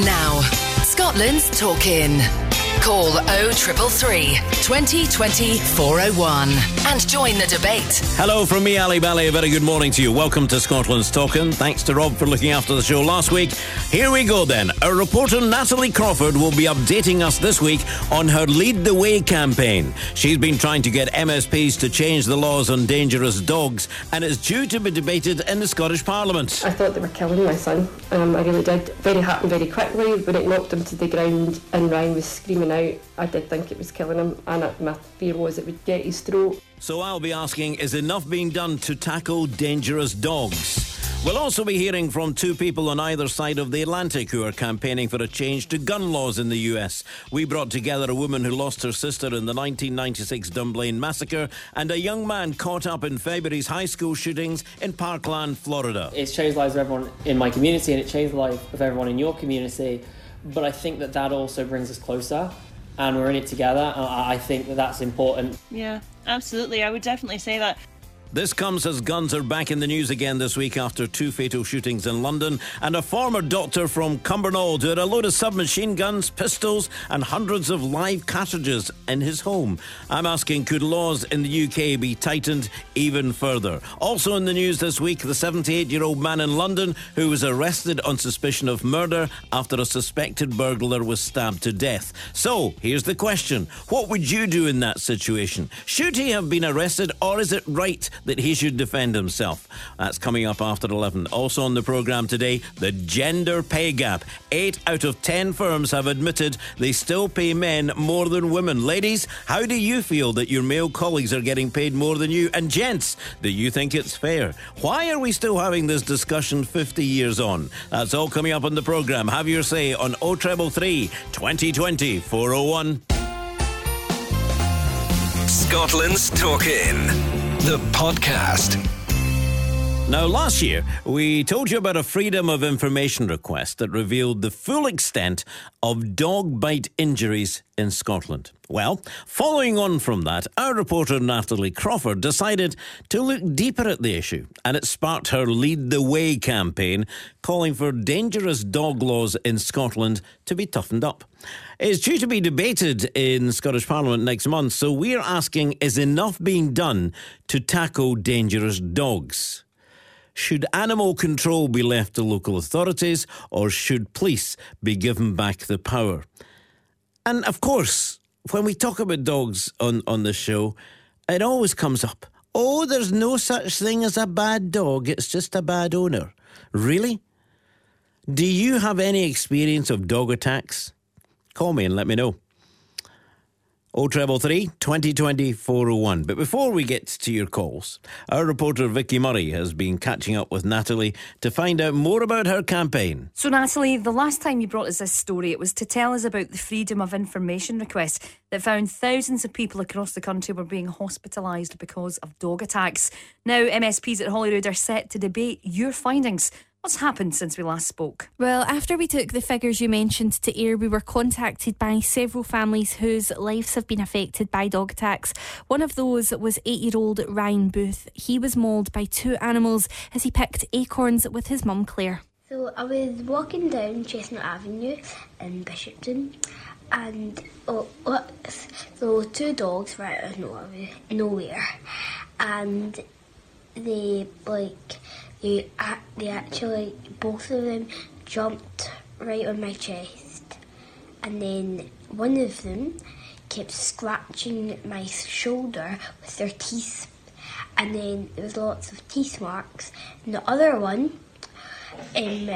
Now, Scotland's talking. Call 0333 2020 401 and join the debate. Hello from me, Ali Bally. A very good morning to you. Welcome to Scotland's Talking. Thanks to Rob for looking after the show last week. Here we go then. Our reporter Natalie Crawford will be updating us this week on her Lead the Way campaign. She's been trying to get MSPs to change the laws on dangerous dogs and is due to be debated in the Scottish Parliament. I thought they were killing my son. Um, I really did. Very happened very quickly. When it knocked him to the ground and Ryan was screaming out, I did think it was killing him, and it, my fear was it would get his throat. So I'll be asking is enough being done to tackle dangerous dogs? We'll also be hearing from two people on either side of the Atlantic who are campaigning for a change to gun laws in the US. We brought together a woman who lost her sister in the 1996 Dunblane massacre and a young man caught up in February's high school shootings in Parkland, Florida. It's changed lives of everyone in my community and it changed the life of everyone in your community. But I think that that also brings us closer and we're in it together. I think that that's important. Yeah, absolutely. I would definitely say that. This comes as guns are back in the news again this week after two fatal shootings in London and a former doctor from Cumbernauld who had a load of submachine guns, pistols, and hundreds of live cartridges in his home. I'm asking could laws in the UK be tightened even further? Also in the news this week, the 78 year old man in London who was arrested on suspicion of murder after a suspected burglar was stabbed to death. So here's the question What would you do in that situation? Should he have been arrested or is it right? That he should defend himself. That's coming up after 11. Also on the programme today, the gender pay gap. Eight out of ten firms have admitted they still pay men more than women. Ladies, how do you feel that your male colleagues are getting paid more than you? And gents, do you think it's fair? Why are we still having this discussion 50 years on? That's all coming up on the programme. Have your say on 0333 2020 401. Scotland's Talking, the podcast. Now, last year, we told you about a Freedom of Information request that revealed the full extent of dog bite injuries in Scotland. Well, following on from that, our reporter Natalie Crawford decided to look deeper at the issue, and it sparked her Lead the Way campaign, calling for dangerous dog laws in Scotland to be toughened up. It's due to be debated in Scottish Parliament next month, so we're asking is enough being done to tackle dangerous dogs? Should animal control be left to local authorities or should police be given back the power? And of course, when we talk about dogs on, on this show, it always comes up. Oh, there's no such thing as a bad dog, it's just a bad owner. Really? Do you have any experience of dog attacks? Call me and let me know. Oh o treble three twenty twenty four oh one. But before we get to your calls, our reporter Vicky Murray has been catching up with Natalie to find out more about her campaign. So, Natalie, the last time you brought us this story, it was to tell us about the Freedom of Information request that found thousands of people across the country were being hospitalised because of dog attacks. Now, MSPs at Holyrood are set to debate your findings. What's happened since we last spoke? Well, after we took the figures you mentioned to air, we were contacted by several families whose lives have been affected by dog attacks. One of those was eight year old Ryan Booth. He was mauled by two animals as he picked acorns with his mum, Claire. So I was walking down Chestnut Avenue in Bishopton and oh, oh, so two dogs right out of nowhere, nowhere and they like they, they actually, both of them jumped right on my chest. And then one of them kept scratching my shoulder with their teeth. And then there was lots of teeth marks. And the other one um,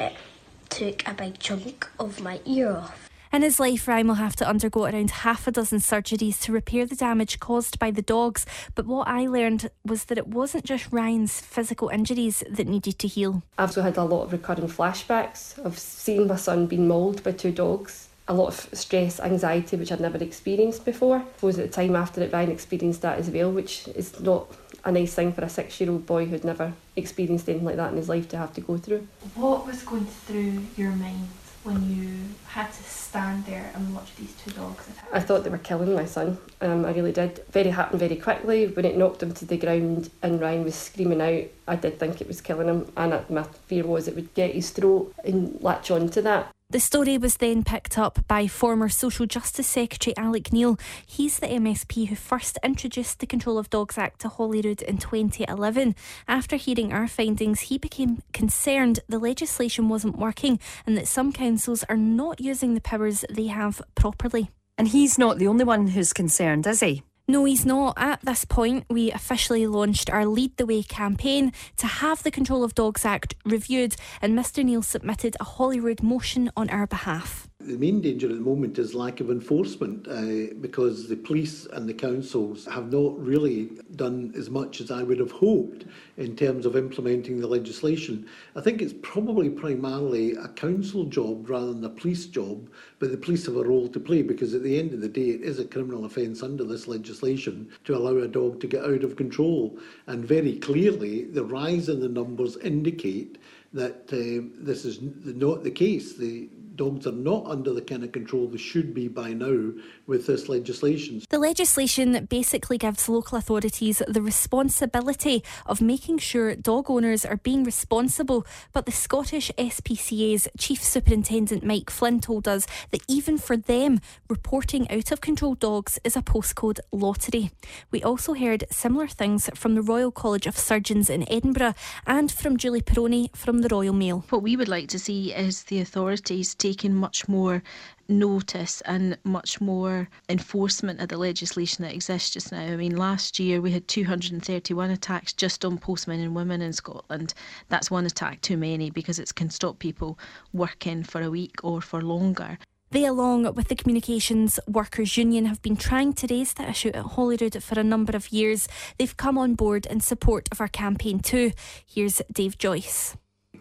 took a big chunk of my ear off. In his life, Ryan will have to undergo around half a dozen surgeries to repair the damage caused by the dogs. But what I learned was that it wasn't just Ryan's physical injuries that needed to heal. I've also had a lot of recurring flashbacks of seeing my son being mauled by two dogs. A lot of stress, anxiety, which I'd never experienced before. I suppose at the time after it, Ryan experienced that as well, which is not a nice thing for a six year old boy who'd never experienced anything like that in his life to have to go through. What was going through your mind when you had to stand there and watch these two dogs attack? I thought they were killing my son. Um, I really did. Very happened very quickly. When it knocked him to the ground and Ryan was screaming out, I did think it was killing him, and my fear was it would get his throat and latch on to that. The story was then picked up by former Social Justice Secretary Alex Neil. He's the MSP who first introduced the Control of Dogs Act to Holyrood in 2011. After hearing our findings, he became concerned the legislation wasn't working and that some councils are not using the powers they have properly. And he's not the only one who's concerned, is he? No, he's not. At this point, we officially launched our Lead the Way campaign to have the Control of Dogs Act reviewed, and Mr. Neil submitted a Holyrood motion on our behalf. The main danger at the moment is lack of enforcement uh, because the police and the councils have not really done as much as I would have hoped in terms of implementing the legislation. I think it's probably primarily a council job rather than a police job, but the police have a role to play because at the end of the day, it is a criminal offence under this legislation to allow a dog to get out of control. And very clearly, the rise in the numbers indicate that uh, this is not the case. The dogs are not under the kind of control they should be by now with this legislation. The legislation basically gives local authorities the responsibility of making sure dog owners are being responsible, but the Scottish SPCA's Chief Superintendent Mike Flynn told us that even for them, reporting out of control dogs is a postcode lottery. We also heard similar things from the Royal College of Surgeons in Edinburgh and from Julie Peroni from the Royal Mail. What we would like to see is the authorities taking much more notice and much more enforcement of the legislation that exists just now. I mean, last year we had 231 attacks just on postmen and women in Scotland. That's one attack too many because it can stop people working for a week or for longer. They, along with the Communications Workers Union, have been trying to raise the issue at Holyrood for a number of years. They've come on board in support of our campaign too. Here's Dave Joyce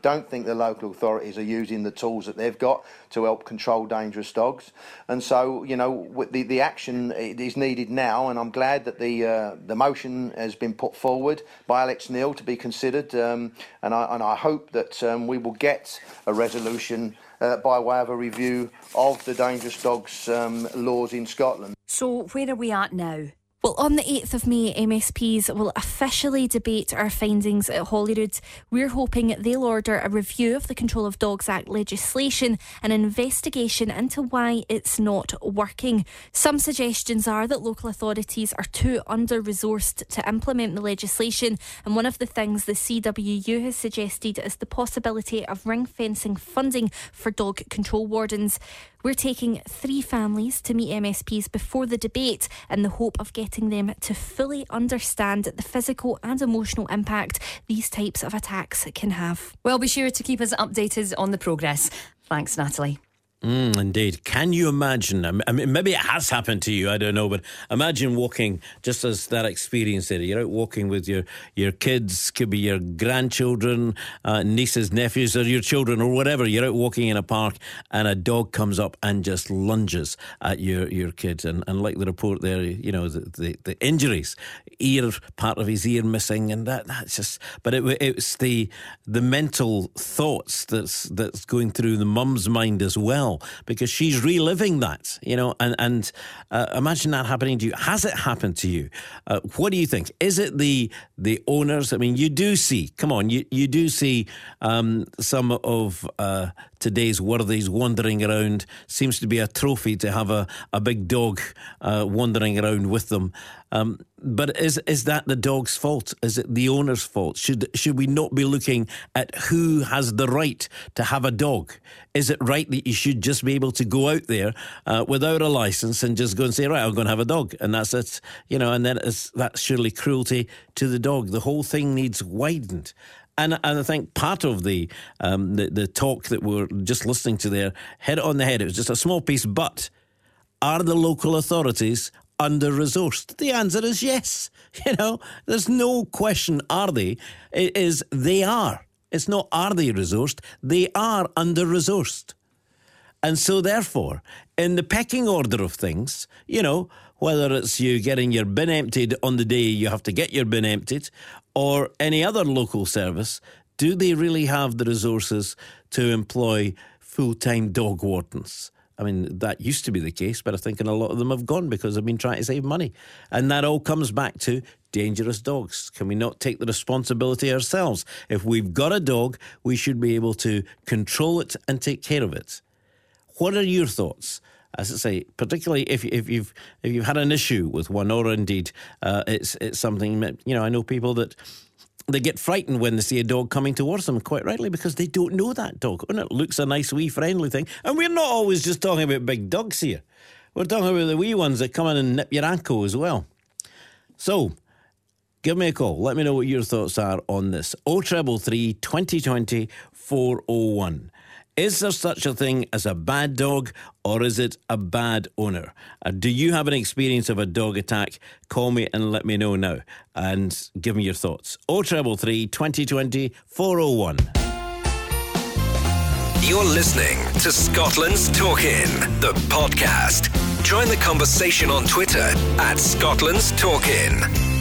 don't think the local authorities are using the tools that they've got to help control dangerous dogs. And so, you know, the, the action is needed now, and I'm glad that the uh, the motion has been put forward by Alex Neil to be considered, um, and, I, and I hope that um, we will get a resolution uh, by way of a review of the dangerous dogs um, laws in Scotland. So, where are we at now? Well, on the 8th of May, MSPs will officially debate our findings at Holyrood. We're hoping they'll order a review of the Control of Dogs Act legislation, an investigation into why it's not working. Some suggestions are that local authorities are too under resourced to implement the legislation, and one of the things the CWU has suggested is the possibility of ring fencing funding for dog control wardens. We're taking three families to meet MSPs before the debate in the hope of getting them to fully understand the physical and emotional impact these types of attacks can have. Well, be sure to keep us updated on the progress. Thanks, Natalie. Mm, indeed. Can you imagine? I mean, maybe it has happened to you. I don't know, but imagine walking just as that experience there. You're out walking with your your kids, could be your grandchildren, uh, nieces, nephews, or your children, or whatever. You're out walking in a park, and a dog comes up and just lunges at your your kid. And, and like the report there, you know the, the, the injuries, ear part of his ear missing, and that that's just. But it, it's the the mental thoughts that's that's going through the mum's mind as well because she's reliving that, you know, and, and uh, imagine that happening to you. Has it happened to you? Uh, what do you think? Is it the the owners? I mean, you do see, come on, you, you do see um, some of uh, today's worthies wandering around. Seems to be a trophy to have a, a big dog uh, wandering around with them. Um, but is is that the dog's fault? Is it the owner's fault? Should should we not be looking at who has the right to have a dog? Is it right that you should just be able to go out there uh, without a license and just go and say, right, I'm going to have a dog, and that's it, you know? And then it's, that's surely cruelty to the dog. The whole thing needs widened. And, and I think part of the, um, the the talk that we're just listening to there hit it on the head. It was just a small piece, but are the local authorities under resourced? The answer is yes. You know, there's no question, are they? It is they are. It's not are they resourced, they are under resourced. And so, therefore, in the pecking order of things, you know, whether it's you getting your bin emptied on the day you have to get your bin emptied or any other local service, do they really have the resources to employ full time dog wardens? I mean, that used to be the case, but I think a lot of them have gone because they've been trying to save money. And that all comes back to dangerous dogs. Can we not take the responsibility ourselves? If we've got a dog, we should be able to control it and take care of it. What are your thoughts? As I say, particularly if if you've if you've had an issue with one, or indeed uh, it's it's something you know. I know people that they get frightened when they see a dog coming towards them, quite rightly, because they don't know that dog. And it looks a nice, wee, friendly thing. And we're not always just talking about big dogs here. We're talking about the wee ones that come in and nip your ankle as well. So, give me a call. Let me know what your thoughts are on this. 0333 2020 401. Is there such a thing as a bad dog or is it a bad owner? Uh, do you have an experience of a dog attack? Call me and let me know now and give me your thoughts. 0333 2020 401. You're listening to Scotland's Talkin', the podcast. Join the conversation on Twitter at Scotland's Talkin'.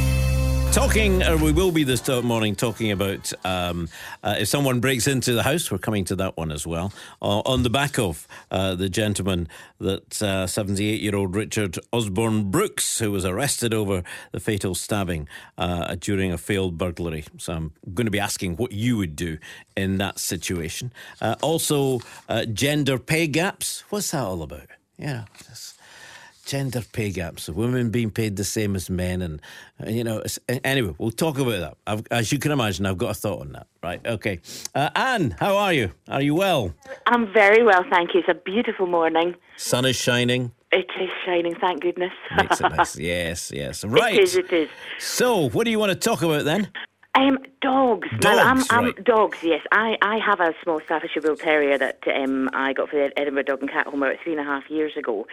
Talking, or we will be this morning talking about um, uh, if someone breaks into the house. We're coming to that one as well. Uh, on the back of uh, the gentleman that 78 year old Richard Osborn-Brooks, who was arrested over the fatal stabbing uh, during a failed burglary. So I'm going to be asking what you would do in that situation. Uh, also, uh, gender pay gaps. What's that all about? Yeah, just gender pay gaps, of women being paid the same as men, and uh, you know. Anyway, we'll talk about that. I've, as you can imagine, I've got a thought on that. Right? Okay. Uh, Anne, how are you? Are you well? I'm very well, thank you. It's a beautiful morning. Sun is shining. It is shining, thank goodness. Makes it nice. Yes, yes. Right. It is. It is. So, what do you want to talk about then? Um, dogs. Dogs, now, I'm, I'm, dogs. Yes, I, I have a small Staffordshire Bull Terrier that um, I got for the Edinburgh Dog and Cat Home about three and a half years ago.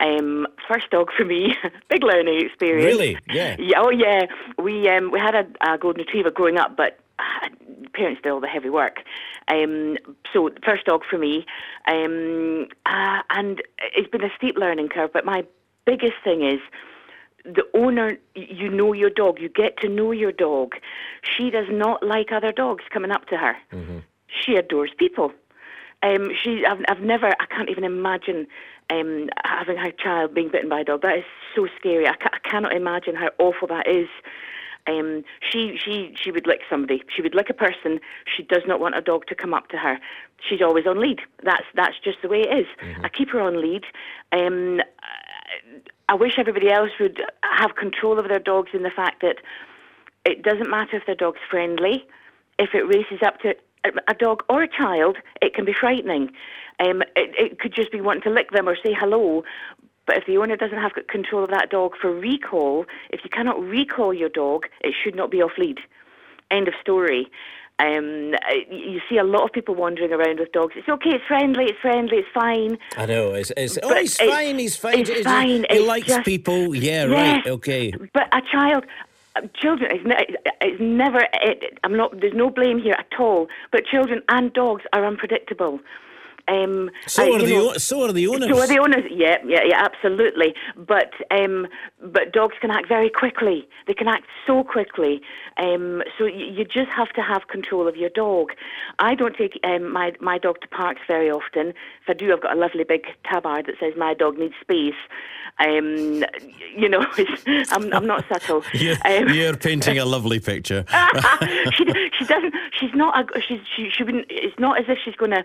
Um, first dog for me, big learning experience. Really? Yeah. Yeah. Oh, yeah. We um, we had a, a golden retriever growing up, but uh, parents did all the heavy work. Um, so first dog for me, um, uh, and it's been a steep learning curve. But my biggest thing is the owner, you know your dog, you get to know your dog. She does not like other dogs coming up to her. She adores people. Um, she, I've, I've never, I can't even imagine um, having her child being bitten by a dog. That is so scary. I, ca- I cannot imagine how awful that is. Um, she, she, she would lick somebody. She would lick a person. She does not want a dog to come up to her. She's always on lead. That's that's just the way it is. I keep her on lead. Um, I wish everybody else would have control of their dogs in the fact that it doesn't matter if their dog's friendly. If it races up to a- dog or a child, it can be frightening. Um, it, it could just be wanting to lick them or say hello. But if the owner doesn't have control of that dog for recall, if you cannot recall your dog, it should not be off lead. End of story. Um, you see a lot of people wandering around with dogs. It's okay, it's friendly, it's friendly, it's fine. I know. It's, it's, oh, he's it's- fine. He's fine. it's He- fine, He it's likes just- people. Yeah, Yeah. right. Okay. But a child, uh, children, it's, ne- it's never. It, I'm not. There's no blame here at all. But children and dogs are unpredictable. Um, So are the know- so are the owners. So are the owners. Yeah, yeah, yeah, absolutely. But um, but dogs can act very quickly. They can act so quickly. Um, so you, you just have to have control of your dog. I don't take um, my my dog to parks very often. If I do, I've got a lovely big tabard that says my dog needs space. Um, you know, it's, I'm I'm not subtle. You're, Um, you're painting a lovely picture. she she doesn't. She's not. A, she's she she wouldn't. It's not as if she's going to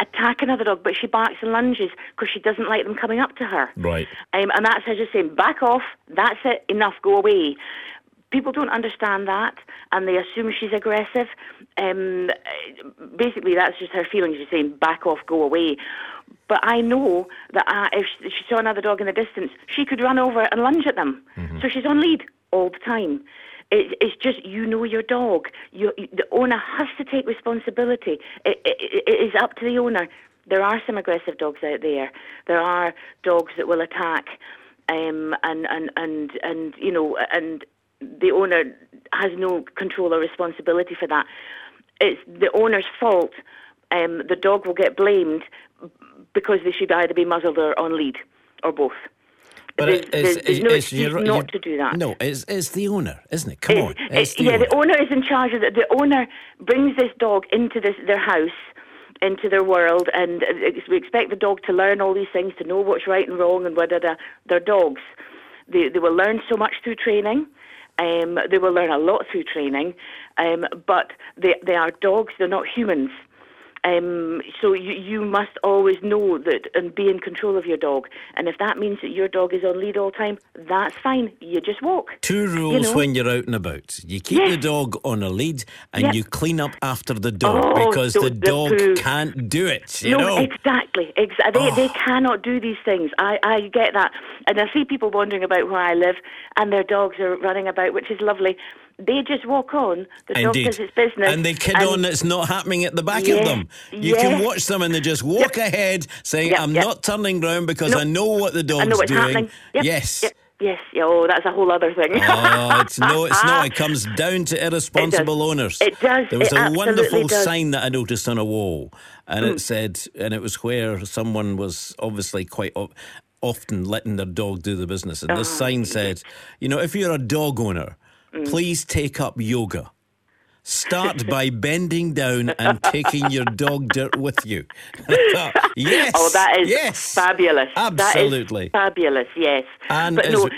attack another dog, but she barks and lunges because she doesn't like them coming up to her. right. Um, and that's her just saying, back off, that's it, enough, go away. People don't understand that and they assume she's aggressive. Um, basically, that's just her feelings. She's saying, back off, go away. But I know that uh, if she she saw another dog in the distance, she could run over and lunge at them. So she's on lead all the time. It, it's just you know your dog. You, the owner has to take responsibility. It, it, it is up to the owner. There are some aggressive dogs out there. There are dogs that will attack, um, and and and and you know, and the owner has no control or responsibility for that. It's the owner's fault. Um, the dog will get blamed because they should either be muzzled or on lead, or both. But there's, it- there's, it's, no it's, you're- not you're- to do that. No, it's, it's the owner, isn't it? Come on. It's the yeah, owner. the owner is in charge of it. The owner brings this dog into this, their house, into their world, and uh, we expect the dog to learn all these things, to know what's right and wrong, and whether they're, they're dogs. They, they will learn so much through training. Um, they will learn a lot through training, um, but they, they are dogs. They're not humans. Um, so you, you must always know that and be in control of your dog. And if that means that your dog is on lead all the time, that's fine. You just walk. Two rules You know? when you're out and about. You keep Yes. the dog on a lead and Yep. you clean up after the dog Oh, because the dog poo. can't do it. You no, know? Oh. exactly. Ex- they, they cannot do these things. I, I get that. And I see people wondering about where I live and their dogs are running about, which is lovely. They just walk on. The dog Indeed. does its business. And they kid and- on that's not happening at the back of them. You can watch them and they just walk ahead saying, Yep, I'm yep. not turning round because No. I know what the dog's I know what's doing. happening. Yep, Yes. Yep, yes. Yeah, oh, that's a whole other thing. oh, it's no, it's not. It comes down to irresponsible owners. It does. There was It a wonderful does. sign that I noticed on a wall, and Mm. it said, and it was where someone was obviously quite often letting their dog do the business. And this Oh, sign said, you know, if you're a dog owner, Mm. please take up yoga. Start by bending down and taking your dog dirt with you. yes. Oh, that is yes. fabulous. Absolutely. That is fabulous, yes. And but it's- no,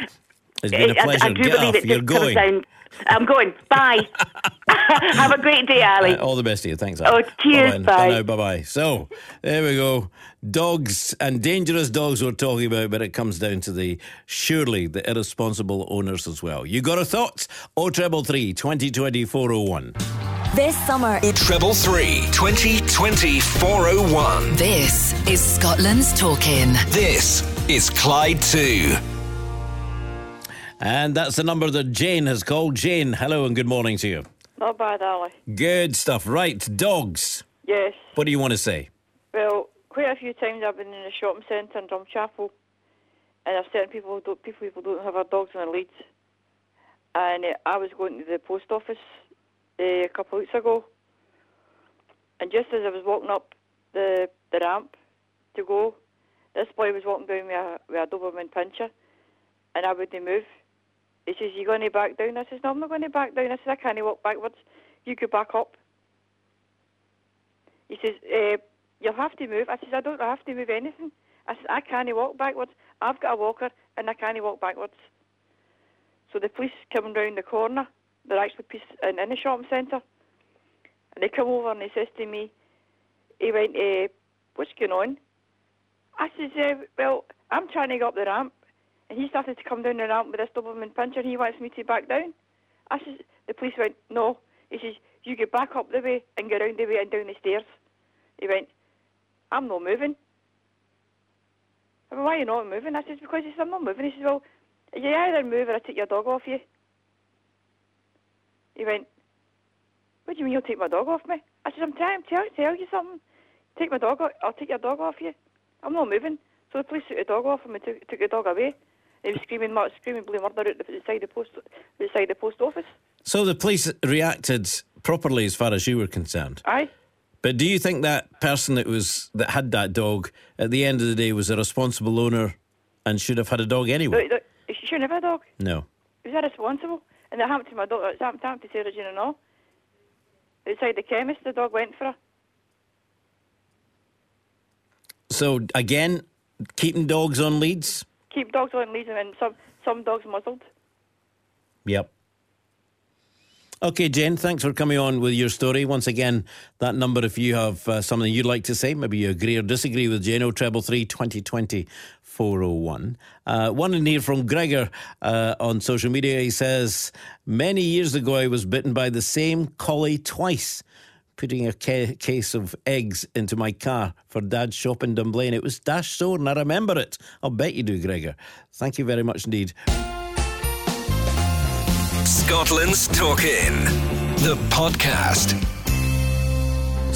it's been a I- I- pleasure. I, do Get believe off. it You're going. down. I'm going. Bye. Have a great day, Ali. Uh, all the best to you. Thanks. Oh, cheers, Bye. Bye bye. So, there we go. Dogs and dangerous dogs we're talking about, but it comes down to the surely the irresponsible owners as well. You got a thought? Oh, o treble three twenty twenty four oh one. This summer, Treble three twenty twenty four oh one. this is Scotland's Talking. This is Clyde 2. And that's the number that Jane has called. Jane, hello and good morning to you. Not bad, Ali. Good stuff. Right, dogs. Yes. What do you want to say? Well, quite a few times I've been in a shopping centre in Drumchapel, and I've certain people who don't, people who don't have their dogs on their leads. And uh, I was going to the post office uh, a couple of weeks ago, and just as I was walking up the the ramp to go, this boy was walking down with a, with a Doberman pinscher, and I wouldn't move. He says, "You going to back down?" I says, "No, I'm not going to back down." I says, "I can't walk backwards. You could back up." He says, uh, "You'll have to move." I says, "I don't have to move anything." I said, "I can't walk backwards. I've got a walker, and I can't walk backwards." So the police come round the corner. They're actually police in, in the shopping centre, and they come over and they says to me, "He went, uh, what's going on?" I says, uh, "Well, I'm trying to go up the ramp." And he started to come down the ramp with this Doberman pinscher. And he wants me to back down. I says, the police went, no. He says, you get back up the way and go round the way and down the stairs. He went, I'm not moving. I went, why are you not moving? I says, because he says, I'm not moving. He says, well, you either move or I take your dog off you. He went, what do you mean you'll take my dog off me? I said, I'm trying to tell, tell you something. Take my dog off, I'll take your dog off you. I'm not moving. So the police took the dog off him and took, took the dog away. He was screaming, screaming bloody murder out the outside the post, outside the post office. So the police reacted properly as far as you were concerned. Aye. But do you think that person that was that had that dog at the end of the day was a responsible owner and should have had a dog anyway? Look, look, He shouldn't have a dog. No. Was that responsible? And it happened to my daughter. It happened, happened to Sarah Jane and all. Outside the chemist, the dog went for her. So again, keeping dogs on leads. Keep dogs on leads and then some some dogs muzzled. Yep. Okay, Jen, thanks for coming on with your story. Once again, that number, if you have uh, something you'd like to say, maybe you agree or disagree with Jen, 0333 2020 401. Uh, one in here from Gregor uh, on social media. He says, Many years ago, I was bitten by the same collie twice, putting a ca- case of eggs into my car for Dad's shop in Dunblane. It was dash sore, and I remember it. I'll bet you do, Gregor. Thank you very much indeed. Scotland's Talking, the podcast.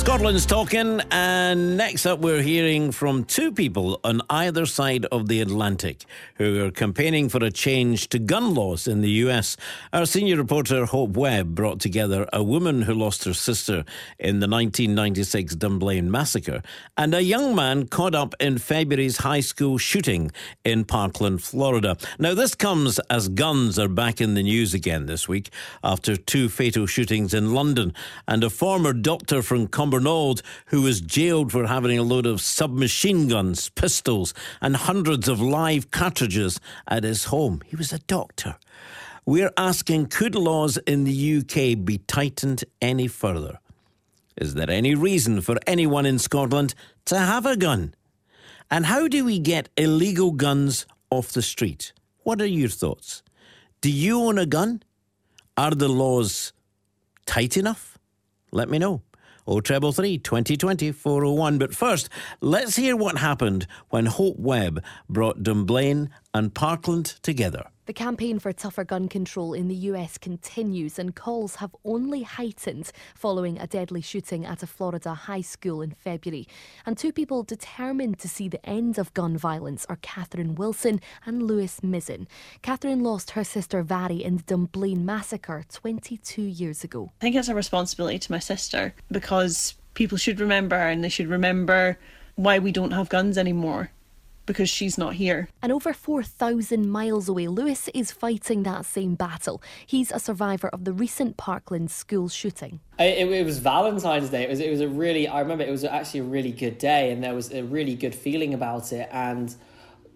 Scotland's talking, and next up, we're hearing from two people on either side of the Atlantic who are campaigning for a change to gun laws in the US. Our senior reporter, Hope Webb, brought together a woman who lost her sister in the 1996 Dunblane massacre and a young man caught up in February's high school shooting in Parkland, Florida. Now, this comes as guns are back in the news again this week after two fatal shootings in London and a former doctor from Cumbernauld who was jailed for having a load of submachine guns, pistols, and hundreds of live cartridges at his home. He was a doctor. We're asking could laws in the UK be tightened any further? Is there any reason for anyone in Scotland to have a gun? And how do we get illegal guns off the street? What are your thoughts? Do you own a gun? Are the laws tight enough? Let me know. Oh, o treble three twenty twenty four oh one. But first, let's hear what happened when Hope Webb brought Dunblane and Parkland together. The campaign for tougher gun control in the US continues, and calls have only heightened following a deadly shooting at a Florida high school in February. And two people determined to see the end of gun violence are Catherine Wilson and Lewis Mizen. Catherine lost her sister Mhairi in the Dunblane massacre 22 years ago. I think it's a responsibility to my sister because people should remember and they should remember why we don't have guns anymore because she's not here. And over 4,000 miles away, Lewis is fighting that same battle. He's a survivor of the recent Parkland school shooting. It, it, was Valentine's Day. It was, it was a really, I remember it was actually a really good day and there was a really good feeling about it. And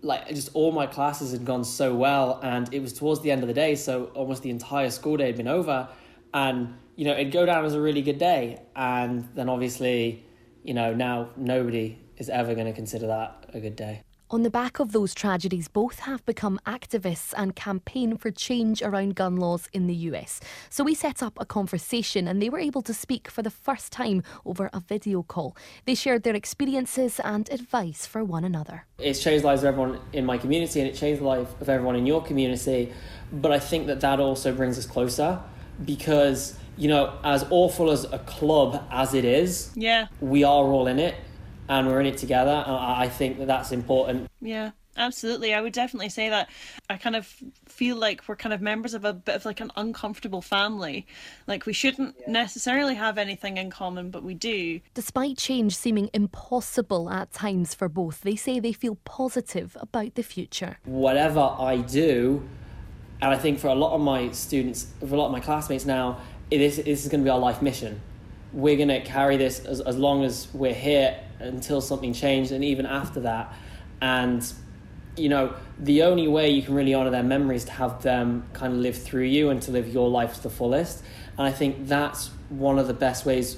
like just all my classes had gone so well and it was towards the end of the day so almost the entire school day had been over and you know it'd go down as a really good day and then obviously you know now nobody is ever going to consider that a good day on the back of those tragedies, both have become activists and campaign for change around gun laws in the US. So we set up a conversation and they were able to speak for the first time over a video call. They shared their experiences and advice for one another. It's changed the lives of everyone in my community and it changed the life of everyone in your community. But I think that that also brings us closer because, you know, as awful as a club as it is, yeah, we are all in it and we're in it together. I think that that's important. Yeah. Absolutely. I would definitely say that I kind of feel like we're kind of members of a bit of like an uncomfortable family. Like we shouldn't yeah. necessarily have anything in common, but we do. Despite change seeming impossible at times for both, they say they feel positive about the future. Whatever I do, and I think for a lot of my students, for a lot of my classmates now, it is, this is going to be our life mission. We're going to carry this as, as long as we're here until something changed and even after that. And, you know, the only way you can really honor their memory is to have them kind of live through you and to live your life to the fullest. And I think that's one of the best ways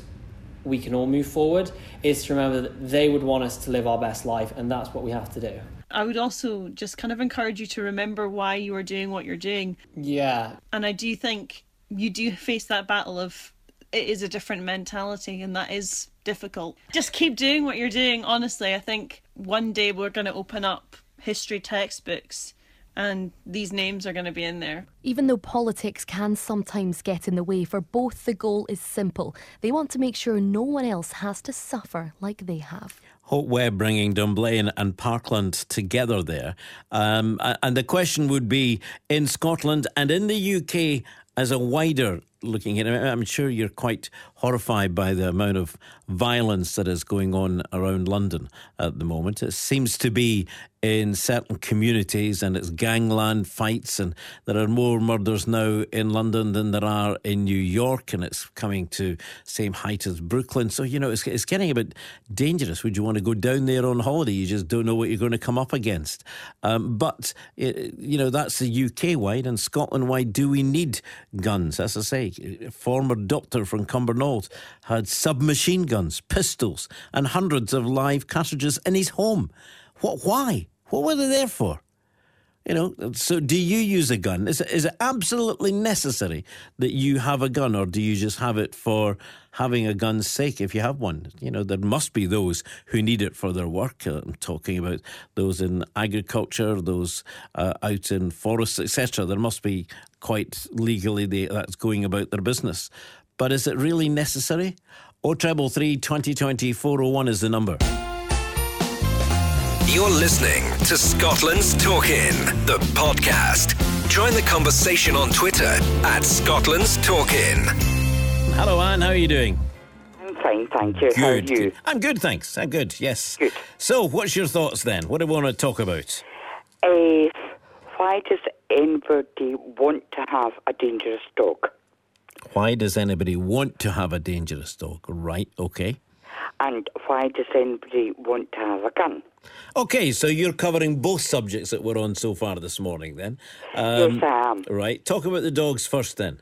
we can all move forward is to remember that they would want us to live our best life and that's what we have to do. I would also just kind of encourage you to remember why you are doing what you're doing. Yeah. And I do think you do face that battle of it is a different mentality and that is difficult. Just keep doing what you're doing. Honestly, I think one day we're going to open up history textbooks and these names are going to be in there. Even though politics can sometimes get in the way, for both the goal is simple. They want to make sure no one else has to suffer like they have. Hope Webb bringing Dunblane and Parkland together there. Um, and the question would be in Scotland and in the UK as a wider looking at it, I'm sure you're quite horrified by the amount of violence that is going on around London at the moment. It seems to be in certain communities and it's gangland fights, and there are more murders now in London than there are in New York, and it's coming to same height as Brooklyn. So you know it's it's getting a bit dangerous. Would you want to go down there on holiday? You just don't know what you're going to come up against. Um, but it, you know that's the UK wide and Scotland wide. Do we need guns? As I say, former doctor from Cumbernauld had submachine guns, pistols, and hundreds of live cartridges in his home. What? Why? What were they there for? You know, so do you use a gun? Is it, is it absolutely necessary that you have a gun, or do you just have it for having a gun's sake if you have one? You know, there must be those who need it for their work. Uh, I'm talking about those in agriculture, those uh, out in forests, etc. There must be quite legally they, that's going about their business. But is it really necessary? O treble three twenty twenty four oh one is the number. You're listening to Scotland's Talkin', the podcast. Join the conversation on Twitter at Scotland's Talkin'. Hello, Anne. How are you doing? I'm fine, thank you. Good. How are you? I'm good, thanks. I'm good, yes. Good. So, what's your thoughts then? What do we want to talk about? Uh, why does anybody want to have a dangerous dog? Why does anybody want to have a dangerous dog? Right, okay. And why does anybody want to have a gun? Okay, so you're covering both subjects that we're on so far this morning then. Um, yes, I am. Right, talk about the dogs first then.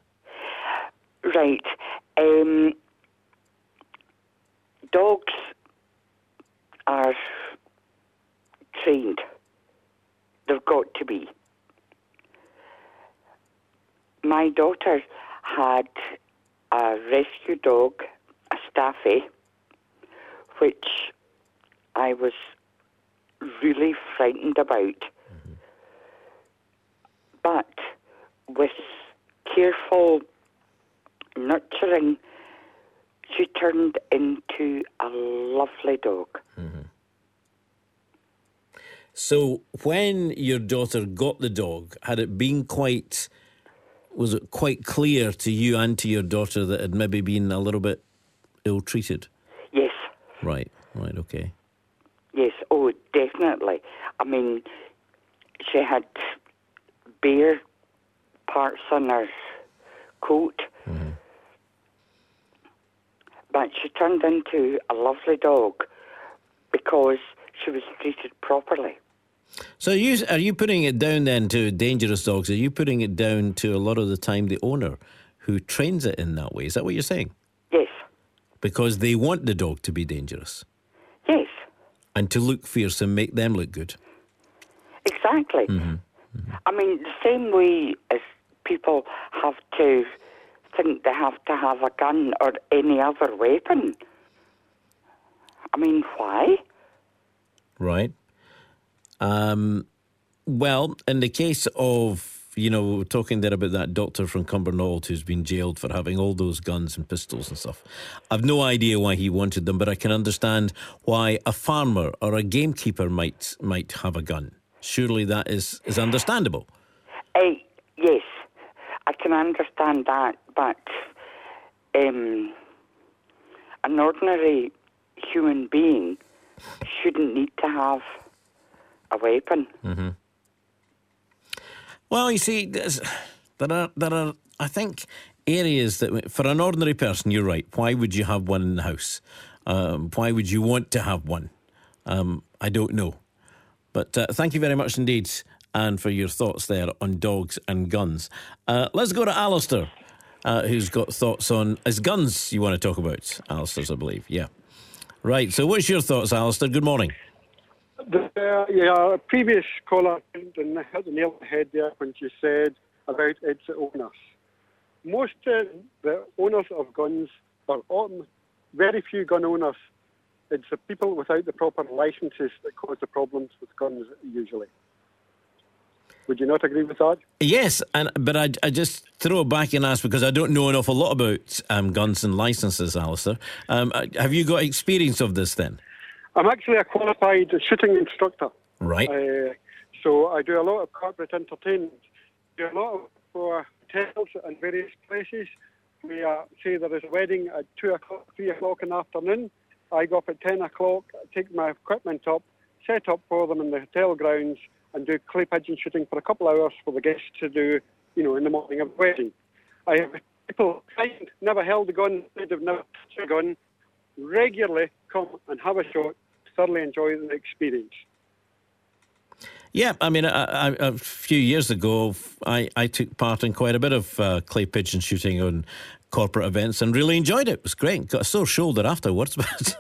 Right. Um, dogs are trained. They've got to be. My daughter had a rescue dog, a staffy, which I was really frightened about. But with careful nurturing, she turned into a lovely dog. So, when your daughter got the dog, had it been quite, was it quite clear to you and to your daughter that it had maybe been a little bit ill treated? Yes, Right, right, okay. yes, oh, definitely. I mean, she had bare parts on her coat, mm-hmm. but she turned into a lovely dog because she was treated properly. So, are you, are you putting it down then to dangerous dogs? Are you putting it down to a lot of the time the owner who trains it in that way? Is that what you're saying? Yes. Because they want the dog to be dangerous. Yes. And to look fierce and make them look good. Exactly. Mm-hmm. I mean, the same way as people have to think they have to have a gun or any other weapon. I mean, why? Right. Um, well, in the case of, you know, talking there about that doctor from Cumbernauld who's been jailed for having all those guns and pistols and stuff, I've no idea why he wanted them, but I can understand why a farmer or a gamekeeper might might have a gun. Surely that is, is understandable. Uh, yes, I can understand that, but um, an ordinary human being shouldn't need to have a weapon. Mm-hmm. Well, you see, there are there are I think areas that for an ordinary person, you're right. Why would you have one in the house? Um, why would you want to have one? Um, I don't know, but uh, thank you very much indeed, and for your thoughts there on dogs and guns. Uh, let's go to Alistair, uh, who's got thoughts on as guns. You want to talk about Alistair's, I believe. Yeah, right. So, what's your thoughts, Alistair? Good morning. The, uh, yeah, previous caller the nail on head there when she said about its owners. Most uh, the owners of guns, are um, very few gun owners, it's the people without the proper licenses that cause the problems with guns usually. Would you not agree with that? Yes, and but I, I just throw it back and ask because I don't know an awful lot about um, guns and licenses, Alistair. Um, uh, have you got experience of this then? I'm actually a qualified shooting instructor. Right. Uh, so I do a lot of corporate entertainment. Do a lot of for hotels and various places. We uh, say there is a wedding at two o'clock, three o'clock in the afternoon. I go up at ten o'clock, take my equipment up, set up for them in the hotel grounds, and do clay pigeon shooting for a couple of hours for the guests to do, you know, in the morning of the wedding. I have people kind never held a gun, they've never touched a gun, regularly come and have a shot, thoroughly enjoy the experience. Yeah, I mean, I, I, a few years ago, I, I took part in quite a bit of uh, clay pigeon shooting on corporate events and really enjoyed it. It was great. Got a sore shoulder afterwards, but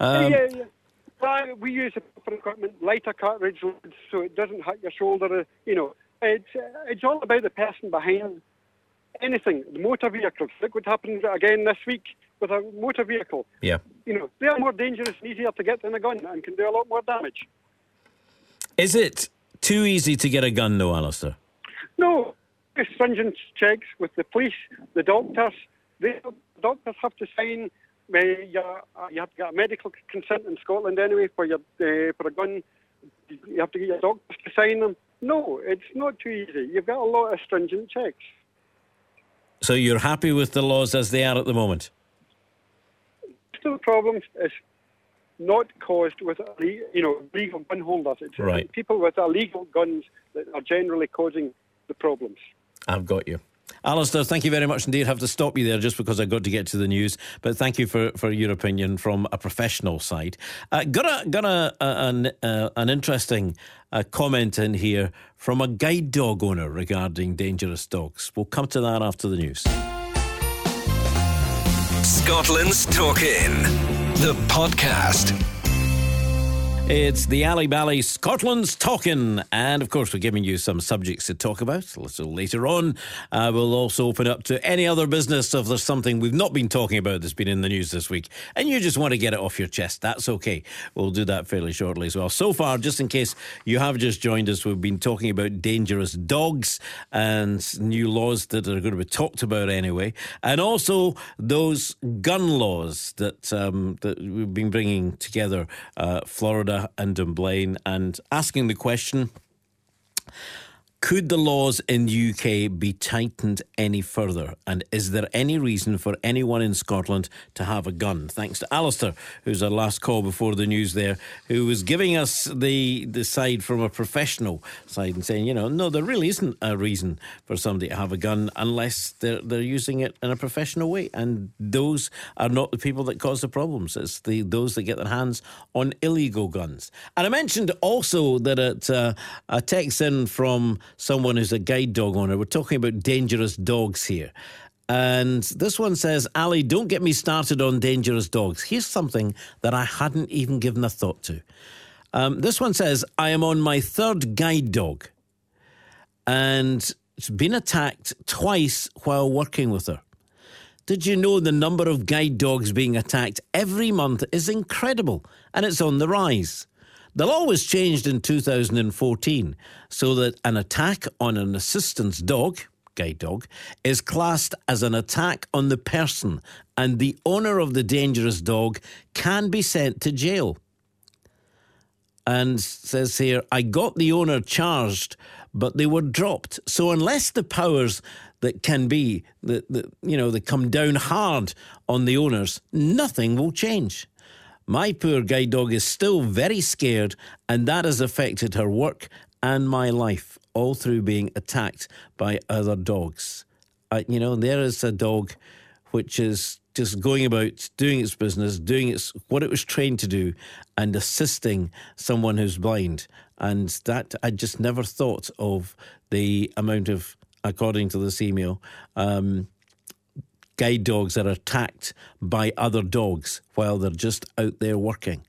um, yeah, yeah. Well, we use proper equipment, lighter cartridge loads, so it doesn't hurt your shoulder. uh, You know, it's uh, it's all about the person behind anything. The motor vehicles. Look what happened again this week with a motor vehicle. yeah. You know, they are more dangerous and easier to get than a gun and can do a lot more damage. Is it too easy to get a gun, though, Alistair? No, stringent checks with the police, the doctors. The doctors have to sign. Uh, you, uh, you have to get a medical consent in Scotland anyway for your uh, for a gun. You have to get your doctors to sign them. No, it's not too easy. You've got a lot of stringent checks. So you're happy with the laws as they are at the moment? Most of the problems is not caused with you know legal gun holders. It's Right. people with illegal guns that are generally causing the problems. I've got you. Alistair, thank you very much indeed. I have to stop you there just because I've got to get to the news, but thank you for, for your opinion from a professional side. Uh, got a, got a, a, an, uh, an interesting uh, comment in here from a guide dog owner regarding dangerous dogs. We'll come to that after the news. Scotland's Talking. the podcast. It's the Ali Bally Scotland's Talking. And of course, we're giving you some subjects to talk about. a little later on, uh, we'll also open up to any other business if there's something we've not been talking about that's been in the news this week and you just want to get it off your chest. That's okay. We'll do that fairly shortly as well. So far, just in case you have just joined us, we've been talking about dangerous dogs and new laws that are going to be talked about anyway. And also those gun laws that, um, that we've been bringing together, uh, Florida and Dunblane and asking the question could the laws in UK be tightened any further? And is there any reason for anyone in Scotland to have a gun? Thanks to Alistair, who's our last call before the news there, who was giving us the, the side from a professional side and saying, you know, no, there really isn't a reason for somebody to have a gun unless they're, they're using it in a professional way. And those are not the people that cause the problems. It's the those that get their hands on illegal guns. And I mentioned also that at, uh, a text in from someone who's a guide dog owner. We're talking about dangerous dogs here. And this one says, Ali, don't get me started on dangerous dogs. Here's something that I hadn't even given a thought to. Um, this one says, I am on my third guide dog and it's been attacked twice while working with her. Did you know the number of guide dogs being attacked every month is incredible and it's on the rise? The law was changed in 2014 so that an attack on an assistance dog, guide dog, is classed as an attack on the person and the owner of the dangerous dog can be sent to jail. And says here, I got the owner charged, but they were dropped. So unless the powers that can be that, that you know they come down hard on the owners, nothing will change. My poor guide dog is still very scared, and that has affected her work and my life, all through being attacked by other dogs. Uh, you know, there is a dog which is just going about doing its business, doing its what it was trained to do, and assisting someone who's blind. And that I just never thought of the amount of, according to this email, um, guide dogs are attacked by other dogs while they're just out there working.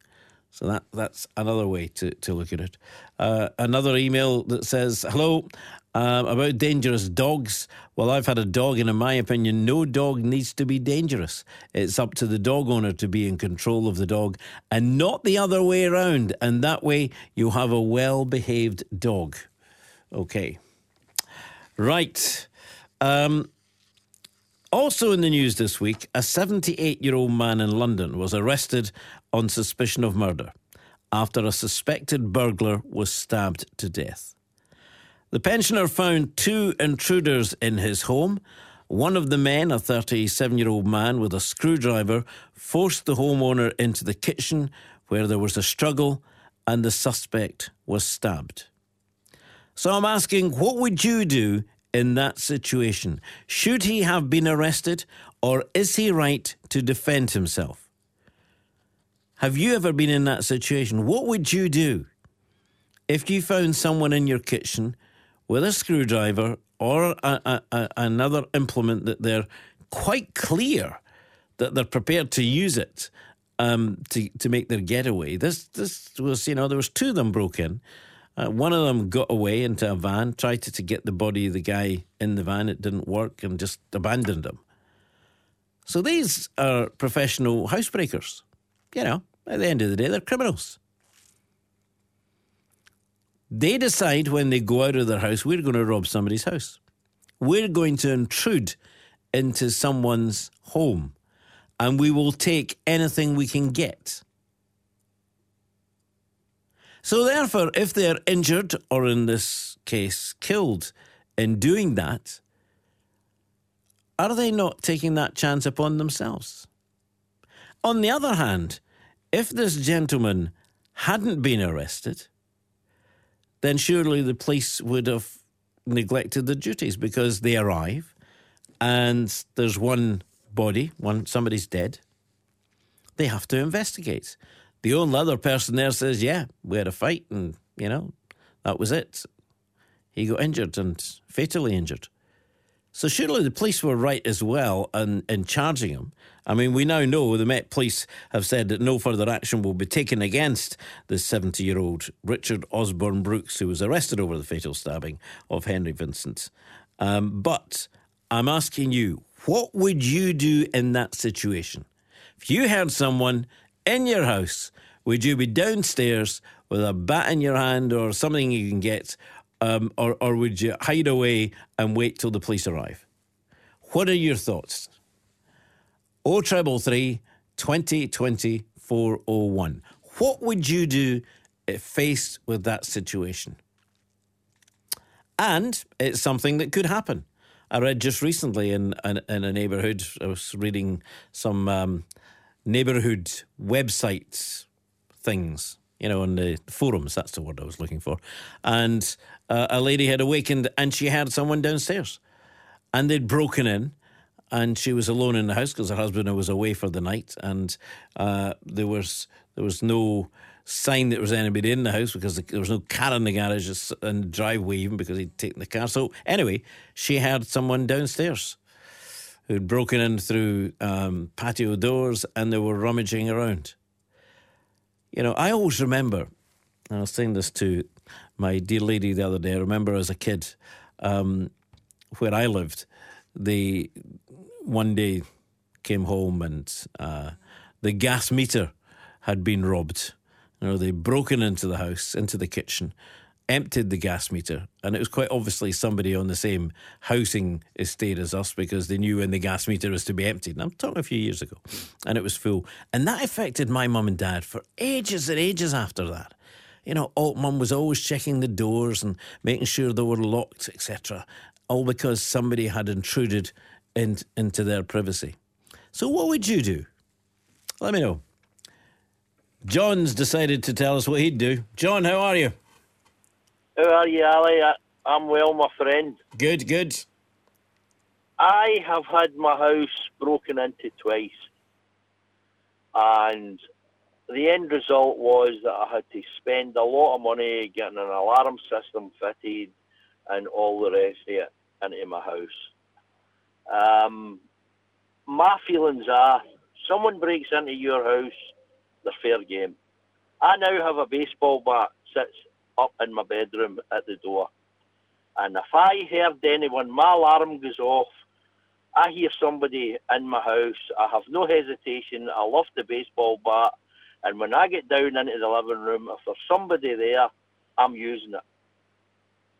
So that that's another way to, to look at it. Uh, another email that says, Hello, um, about dangerous dogs. Well, I've had a dog, and in my opinion, no dog needs to be dangerous. It's up to the dog owner to be in control of the dog and not the other way around. And that way, you have a well behaved dog. Okay. Right. Um, also in the news this week, a 78 year old man in London was arrested on suspicion of murder after a suspected burglar was stabbed to death. The pensioner found two intruders in his home. One of the men, a 37 year old man with a screwdriver, forced the homeowner into the kitchen where there was a struggle and the suspect was stabbed. So I'm asking, what would you do in that situation? Should he have been arrested or is he right to defend himself? Have you ever been in that situation? What would you do if you found someone in your kitchen with a screwdriver or a, a, a, another implement that they're quite clear that they're prepared to use it um, to to make their getaway? This this was you know there was two of them broke in. Uh, one of them got away into a van, tried to, to get the body of the guy in the van. It didn't work and just abandoned him. So these are professional housebreakers. You know, at the end of the day, they're criminals. They decide when they go out of their house, we're going to rob somebody's house. We're going to intrude into someone's home and we will take anything we can get. So, therefore, if they're injured, or in this case, killed in doing that, are they not taking that chance upon themselves? On the other hand, if this gentleman hadn't been arrested, then surely the police would have neglected their duties because they arrive and there's one body, one somebody's dead. They have to investigate. The only other person there says, Yeah, we had a fight and, you know, that was it. He got injured and fatally injured. So surely the police were right as well in, in charging him. I mean, we now know the Met Police have said that no further action will be taken against the 70 year old Richard Osborn-Brooks, who was arrested over the fatal stabbing of Henry Vincent. Um, but I'm asking you, what would you do in that situation? If you heard someone in your house, would you be downstairs with a bat in your hand or something you can get um, or, or would you hide away and wait till the police arrive? What are your thoughts? O treble three twenty twenty four oh one. What would you do if faced with that situation? And it's something that could happen. I read just recently in in, in a neighbourhood. I was reading some um, neighbourhood websites things you know, on the forums. That's the word I was looking for. And uh, a lady had awakened and she heard someone downstairs. And they'd broken in and she was alone in the house because her husband was away for the night. And uh, there was there was no sign that there was anybody in the house because there was no car in the garage and driveway even because he'd taken the car. So anyway, she heard someone downstairs who'd broken in through um, patio doors and they were rummaging around. You know, I always remember, I was saying this to my dear lady the other day. I remember as a kid, um, where I lived, they one day came home and uh, the gas meter had been robbed. You know, they'd broken into the house, into the kitchen, emptied the gas meter, and it was quite obviously somebody on the same housing estate as us because they knew when the gas meter was to be emptied. And I'm talking a few years ago, and it was full. And that affected my mum and dad for ages and ages after that. You know, oh, mum was always checking the doors and making sure they were locked, etc., all because somebody had intruded in, into their privacy. So, what would you do? Let me know. John's decided to tell us what he'd do. John, how are you? How are you, Ali? I'm well, my friend. Good, good. I have had my house broken into twice, and the end result was that I had to spend a lot of money getting an alarm system fitted and all the rest of it into my house. Um, my feelings are someone breaks into your house, they're fair game. I now have a baseball bat sits up in my bedroom at the door. And if I heard anyone, my alarm goes off, I hear somebody in my house, I have no hesitation, I lift the baseball bat, and when I get down into the living room, if there's somebody there, I'm using it.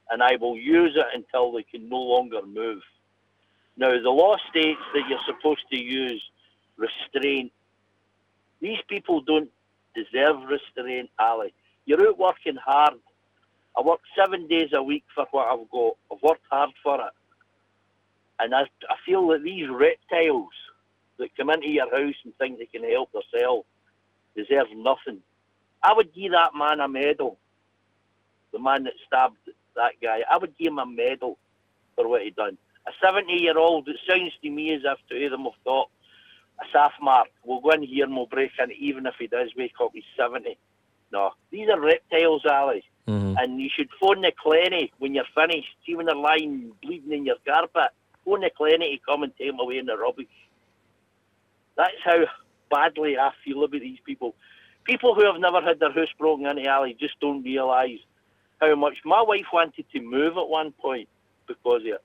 And I will use it until they can no longer move. Now, the law states that you're supposed to use restraint. These people don't deserve restraint, Ali. You're out working hard. I work seven days a week for what I've got. I've worked hard for it. And I, I feel that these reptiles that come into your house and think they can help themselves deserve nothing. I would give that man a medal. The man that stabbed that guy. I would give him a medal for what he done. A 70 year old, it sounds to me as if two of them have got a SAF mark. We'll go in here and we'll break in, even if he does wake up, he's 70. No, these are reptiles, Ali. Mm-hmm. And you should phone the clinic when you're finished. See when they're lying bleeding in your carpet. Phone the clinic to come and take them away in the rubbish. That's how badly I feel about these people. People who have never had their house broken into, Ali just don't realise how much my wife wanted to move at one point because of it.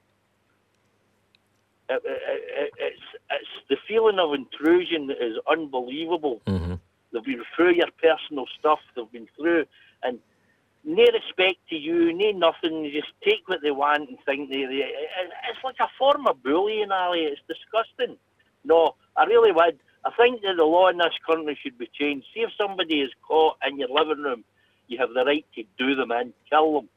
It, it, it, it's, it's the feeling of intrusion that is unbelievable. Mm-hmm. They've been through your personal stuff. They've been through, and no respect to you, no nothing. They just take what they want and think they, they. It's like a form of bullying, Ali. It's disgusting. No, I really would. I think that the law in this country should be changed. See if somebody is caught in your living room, you have the right to do them in, kill them.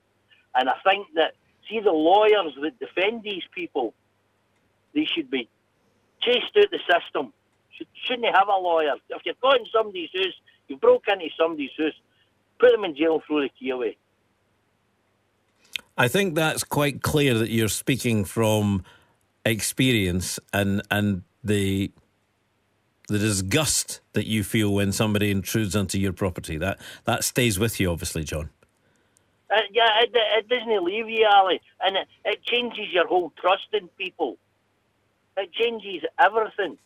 And I think that see the lawyers that defend these people, they should be chased out the system shouldn't they have a lawyer? If you're caught in somebody's house, you broke into somebody's house, put them in jail and throw the key away. I think that's quite clear that you're speaking from experience and and the the disgust that you feel when somebody intrudes onto your property. That that stays with you, obviously, John. Uh, yeah, it, it doesn't leave you, Ali, and it, it changes your whole trust in people. It changes everything.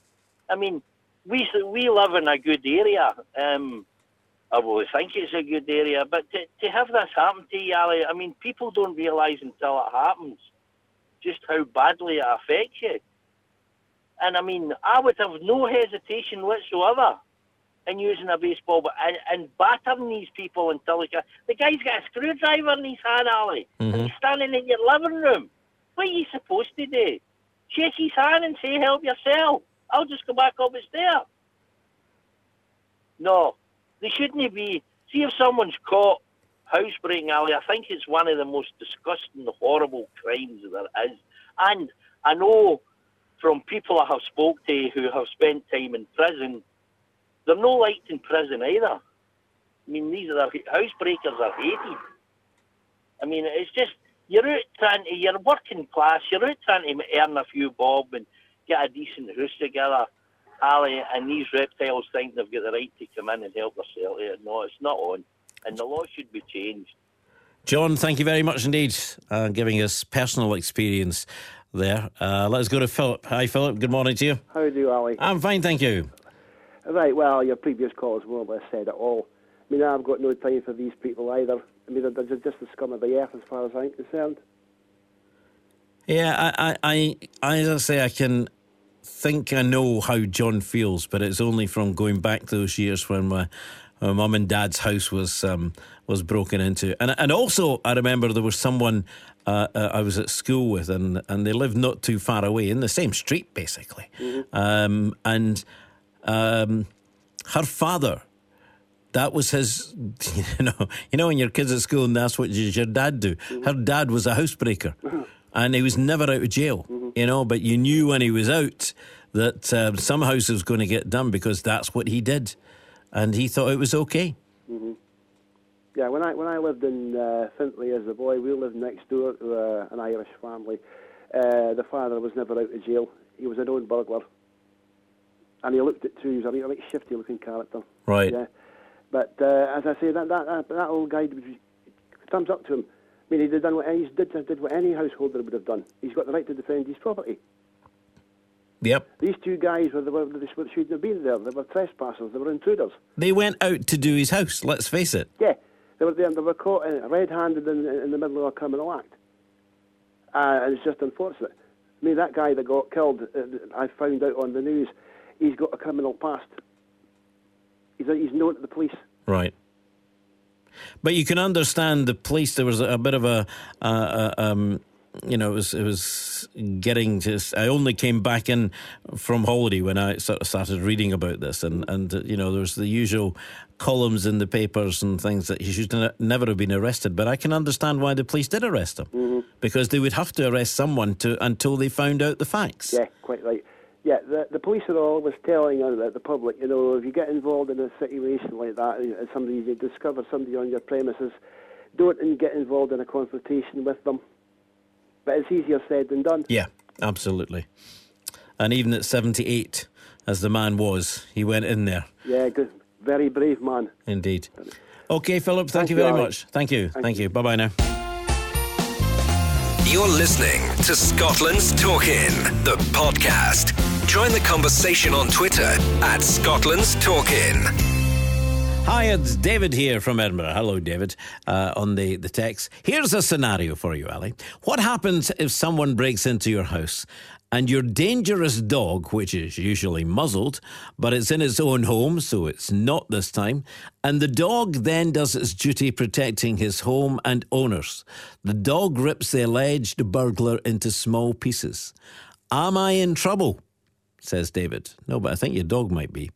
I mean, we we live in a good area. Um, I really think it's a good area, but to, to have this happen to you, Ali, I mean, people don't realise until it happens just how badly it affects you. And I mean, I would have no hesitation whatsoever in using a baseball bat and, and battering these people until the, the guy's got a screwdriver in his hand, Ali, and he's mm-hmm. standing in your living room. What are you supposed to do? Shake his hand and say, help yourself. I'll just go back up the stair. No, they shouldn't be. See if someone's caught housebreaking, Ali, I think it's one of the most disgusting, horrible crimes there is. And I know from people I have spoke to who have spent time in prison, they're no liked in prison either. I mean, these are housebreakers are hated. I mean, it's just you're out trying to, you're working class, you're out trying to earn a few bob and get a decent house together, Ali, and these reptiles think they've got the right to come in and help themselves. No, it's not on, and the law should be changed. John, thank you very much indeed, uh, giving us personal experience there. Uh, let's go to Philip. Hi, Philip. Good morning to you. How do you, Ali? I'm fine, thank you. Right, well, your previous callers more or less said it all. I mean, I've got no time for these people either. I mean, they're just the scum of the earth as far as I'm concerned. Yeah, I, I, I, as I say, I can think I know how John feels, but it's only from going back those years when my, my mum and dad's house was um, was broken into, and and also I remember there was someone uh, uh, I was at school with, and and they lived not too far away in the same street, basically, um, and um, her father. That was his, you know. You know, when your kids at school, and that's what your dad do. Her dad was a housebreaker, and he was never out of jail. You know, but you knew when he was out that um, some house was going to get done because that's what he did, and he thought it was okay. hmm Yeah, when I when I lived in uh, Finchley as a boy, we lived next door to uh, an Irish family. Uh, the father was never out of jail. He was a known burglar, and he looked at two. He was a really shifty looking character. Right. Yeah. But uh, as I say, that that that, that old guy, thumbs up to him. I mean, he did done what he did did what any householder would have done. He's got the right to defend his property. Yep. These two guys were, the were, they shouldn't have been there. They were trespassers. They were intruders. They went out to do his house. Let's face it. Yeah, they were there. They were caught red-handed in, in the middle of a criminal act, uh, and it's just unfortunate. I mean, that guy that got killed, uh, I found out on the news, he's got a criminal past. He's he's known to the police. Right. But you can understand the police. There was a, bit of a, uh, uh, um, you know, it was it was getting to. I only came back in from holiday when I sort of started reading about this, and and you know, there was the usual columns in the papers and things that he should ne- never have been arrested. But I can understand why the police did arrest him because they would have to arrest someone to until they found out the facts. Yeah, quite right. Yeah, the, the police are always telling the, the public, you know, if you get involved in a situation like that, and somebody you discover somebody on your premises, don't get involved in a confrontation with them. But it's easier said than done. Yeah, absolutely. And even at seventy-eight, as the man was, he went in there. Yeah, good, very brave man. Indeed. Okay, Philip. Thank, Thank you you, very Ali. much. Thank you. Thank, you. Bye bye now. You're listening to Scotland's Talkin', the podcast. Join the conversation on Twitter at Scotland's Talkin'. Hi, it's David here from Edinburgh. Hello, David, uh, on the, the text. Here's a scenario for you, Ali. What happens if someone breaks into your house and your dangerous dog, which is usually muzzled, but it's in its own home, so it's not this time, and the dog then does its duty protecting his home and owners? The dog rips the alleged burglar into small pieces. Am I in trouble? Says David. No, but I think your dog might be.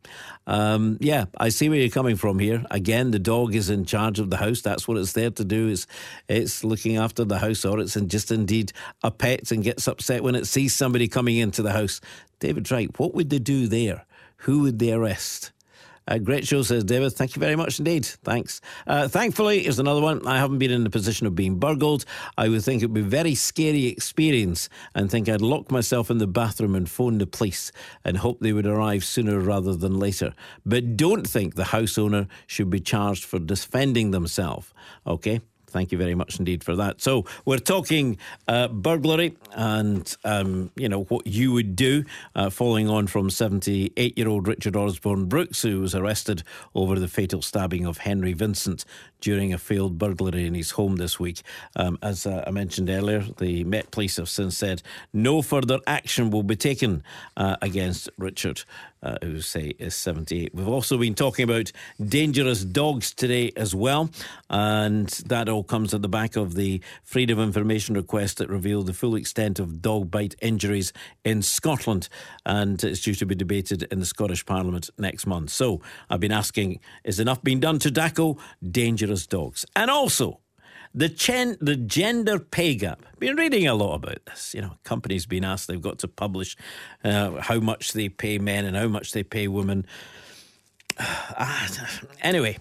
Um, yeah, I see where you're coming from here. Again, the dog is in charge of the house. That's what it's there to do. Is it's looking after the house, or it's in just indeed a pet and gets upset when it sees somebody coming into the house. David right. What would they do there? Who would they arrest? Uh, great show, says David. Thank you very much indeed. Thanks. Uh, thankfully, here's another one. I haven't been in the position of being burgled. I would think it would be a very scary experience and think I'd lock myself in the bathroom and phone the police and hope they would arrive sooner rather than later. But don't think the house owner should be charged for defending themselves. Okay? Thank you very much indeed for that. So we're talking uh, burglary and, um, you know, what you would do uh, following on from 78 year old Richard Osborn-Brooks, who was arrested over the fatal stabbing of Henry Vincent during a failed burglary in his home this week. Um, as uh, I mentioned earlier, the Met Police have since said no further action will be taken uh, against Richard uh, who say is 78. We've also been talking about dangerous dogs today as well, and that all comes at the back of the Freedom of Information request that revealed the full extent of dog bite injuries in Scotland, and it's due to be debated in the Scottish Parliament next month. So I've been asking, is enough being done to tackle dangerous dogs? And also, the, chen- the gender pay gap. Been reading a lot about this. You know, companies being asked they've got to publish uh, how much they pay men and how much they pay women. anyway,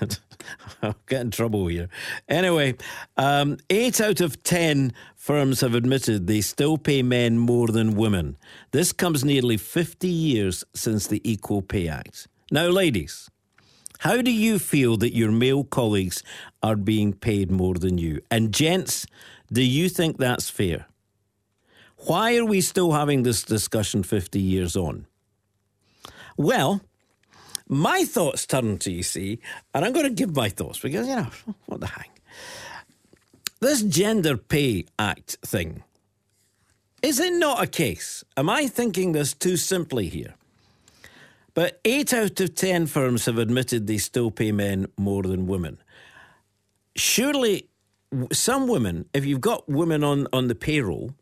I'll get in trouble here. Anyway, um, eight out of ten firms have admitted they still pay men more than women. This comes nearly 50 years since the Equal Pay Act. Now, ladies, how do you feel that your male colleagues are being paid more than you? And, gents, do you think that's fair? Why are we still having this discussion 50 years on? Well, my thoughts turn to, you see, and I'm going to give my thoughts because, you know, what the hang. This Gender Pay Act thing, is it not a case? Am I thinking this too simply here? But eight out of ten firms have admitted they still pay men more than women. Surely, some women, if you've got women on, on the payroll,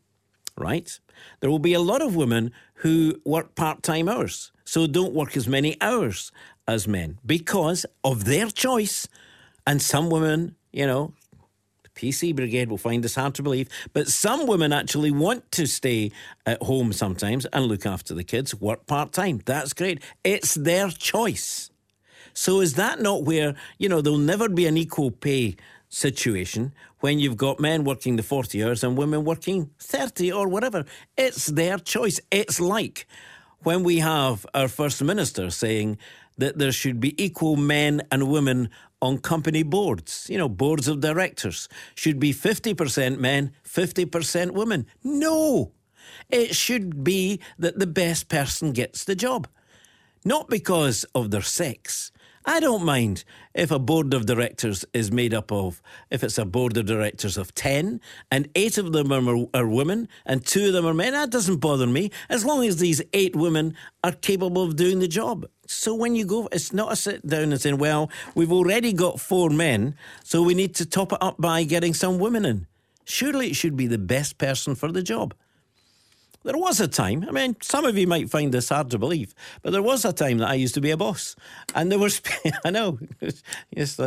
right, there will be a lot of women who work part time hours, so don't work as many hours as men because of their choice. And some women, you know, PC Brigade will find this hard to believe, but some women actually want to stay at home sometimes and look after the kids, work part time. That's great. It's their choice. So is that not where, you know, there'll never be an equal pay situation when you've got men working the 40 hours and women working 30 or whatever? It's their choice. It's like when we have our First Minister saying that there should be equal men and women on company boards, you know, boards of directors, should be 50% men, 50% women. No! It should be that the best person gets the job. Not because of their sex. I don't mind if a board of directors is made up of, if it's a board of directors of 10 and eight of them are, are women and two of them are men. That doesn't bother me as long as these eight women are capable of doing the job. So when you go, it's not a sit down and saying, well, we've already got four men, so we need to top it up by getting some women in. Surely it should be the best person for the job. There was a time, I mean, some of you might find this hard to believe, but there was a time that I used to be a boss. And there was, I know, yes,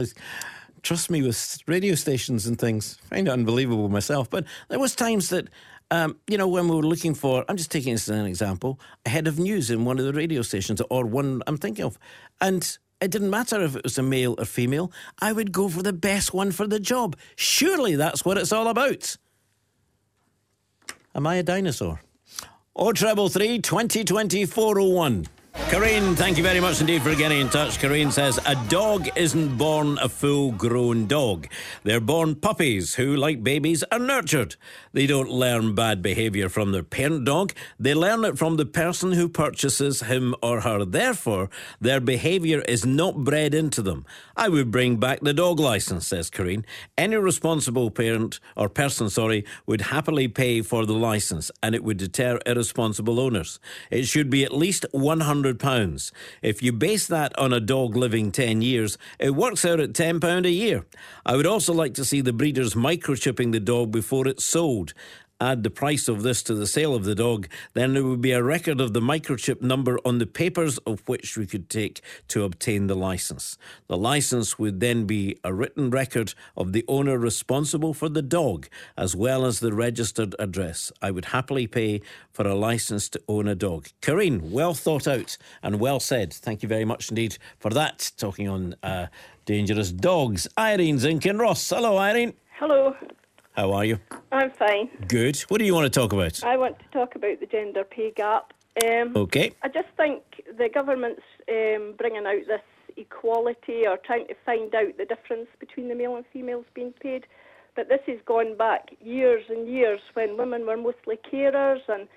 trust me with radio stations and things, I find it unbelievable myself, but there was times that um, you know, when we were looking for, I'm just taking this as an example, a head of news in one of the radio stations or one I'm thinking of. And it didn't matter if it was a male or female, I would go for the best one for the job. Surely that's what it's all about. Am I a dinosaur? or treble three twenty twenty four oh one. Corrine, thank you very much indeed for getting in touch. Corrine says a dog isn't born a full grown dog. They're born puppies who, like babies, are nurtured. They don't learn bad behaviour from their parent dog, they learn it from the person who purchases him or her. Therefore, their behaviour is not bred into them. I would bring back the dog licence, says Corrine. Any responsible parent or person, sorry, would happily pay for the licence and it would deter irresponsible owners. It should be at least 100 £100. If you base that on a dog living 10 years, it works out at £10 a year. I would also like to see the breeders microchipping the dog before it's sold add the price of this to the sale of the dog, then there would be a record of the microchip number on the papers of which we could take to obtain the license. The license would then be a written record of the owner responsible for the dog, as well as the registered address. I would happily pay for a license to own a dog. Karine, well thought out and well said. Thank you very much indeed for that. Talking on uh, dangerous dogs. Irene's in Ross. Hello, Irene. Hello. How are you? I'm fine. Good. What do you want to talk about? I want to talk about the gender pay gap. Um, okay. I just think the government's um, bringing out this equality or trying to find out the difference between the male and females being paid. But this has gone back years and years when women were mostly carers and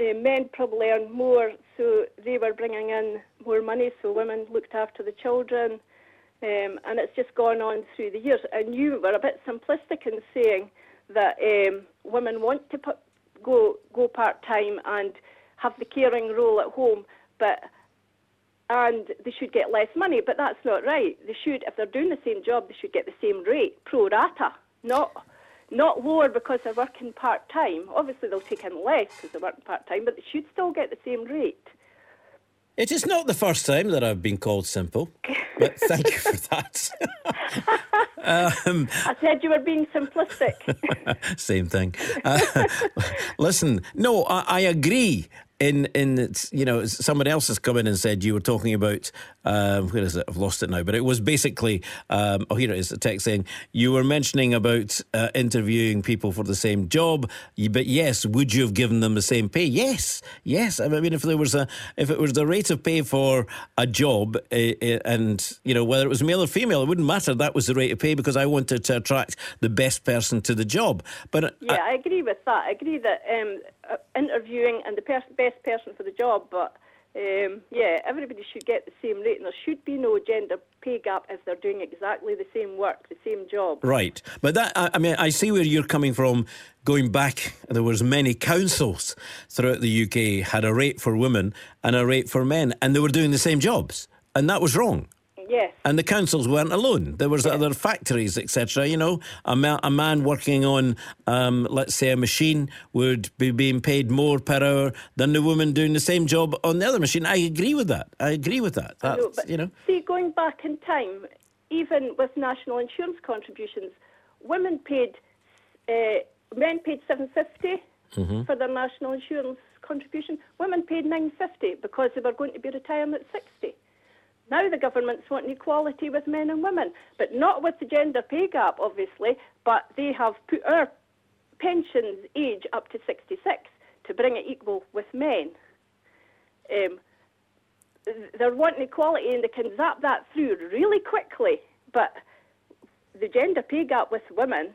uh, men probably earned more, so they were bringing in more money, so women looked after the children. Um, and it's just gone on through the years. And you were a bit simplistic in saying that um, women want to put, go go part time and have the caring role at home, but and they should get less money. But that's not right. They should, if they're doing the same job, they should get the same rate, pro rata, not not lower because they're working part time. Obviously, they'll take in less because they're working part time, but they should still get the same rate. It is not the first time that I've been called simple, but thank you for that. um, I said you were being simplistic. same thing. Uh, listen, no, I, I agree in in you know someone else has come in and said you were talking about um, where is it? I've lost it now but it was basically um, oh here it is a text saying you were mentioning about uh, interviewing people for the same job but yes would you have given them the same pay? Yes yes. I mean if there was a if it was the rate of pay for a job uh, uh, and you know whether it was male or female it wouldn't matter. That was the rate of pay because I wanted to attract the best person to the job. But uh, yeah I, I agree with that. I agree that um, interviewing and the best person for the job, but um, yeah, everybody should get the same rate, and there should be no gender pay gap if they're doing exactly the same work, the same job. Right, but that I mean, I see where you're coming from. Going back, there was many councils throughout the UK had a rate for women and a rate for men, and they were doing the same jobs, and that was wrong. Yes. And the councils weren't alone. There was other factories, etc. You know, a, ma- a man working on, um, let's say, a machine would be being paid more per hour than the woman doing the same job on the other machine. I agree with that. I agree with that. Know, you know. see, going back in time, even with national insurance contributions, women paid, uh, men paid seven fifty Mhm. for their national insurance contribution. Women paid nine fifty because they were going to be retiring at sixty. Now the government's wanting equality with men and women, but not with the gender pay gap, obviously. But they have put our pensions age up to 66 to bring it equal with men. Um, they're wanting equality and they can zap that through really quickly, but the gender pay gap with women,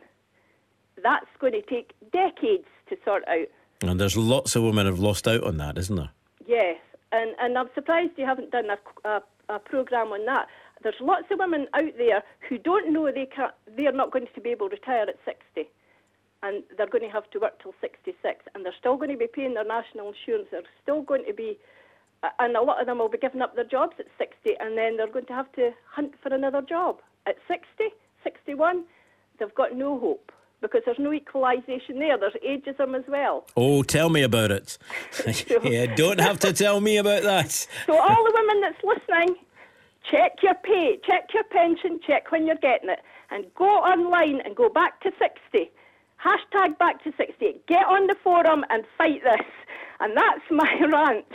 that's going to take decades to sort out. And there's lots of women have lost out on that, isn't there? Yes, and and I'm surprised you haven't done a, a, a program on that. There's lots of women out there who don't know they can they're not going to be able to retire at 60, and they're going to have to work till 66, and they're still going to be paying their national insurance. They're still going to be, and a lot of them will be giving up their jobs at 60, and then they're going to have to hunt for another job at 60, 61. They've got no hope because there's no equalisation there. There's ageism as well. Oh, tell me about it. yeah, don't have to tell me about that. So all the women that's listening, check your pay, check your pension, check when you're getting it, and go online and go back to 60. Hashtag back to 60. Get on the forum and fight this. And that's my rant.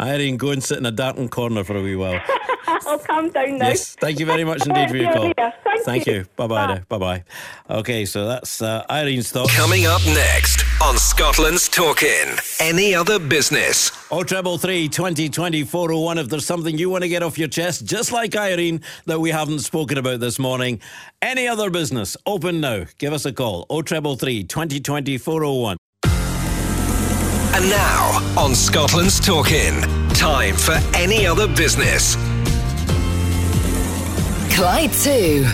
Irene, go and sit in a darkened corner for a wee while. I'll calm down now. Yes, thank you very much indeed for your call. Yeah, thank you. Bye bye. Bye bye. Okay, so that's uh, Irene's thoughts. Coming up next on Scotland's Talking. Any other business? Oh, treble three, 2020 401. If there's something you want to get off your chest, just like Irene, that we haven't spoken about this morning, any other business, open now. Give us a call. Oh, treble three, 2020 401. And now on Scotland's Talking. Time for any other business. Clyde 2.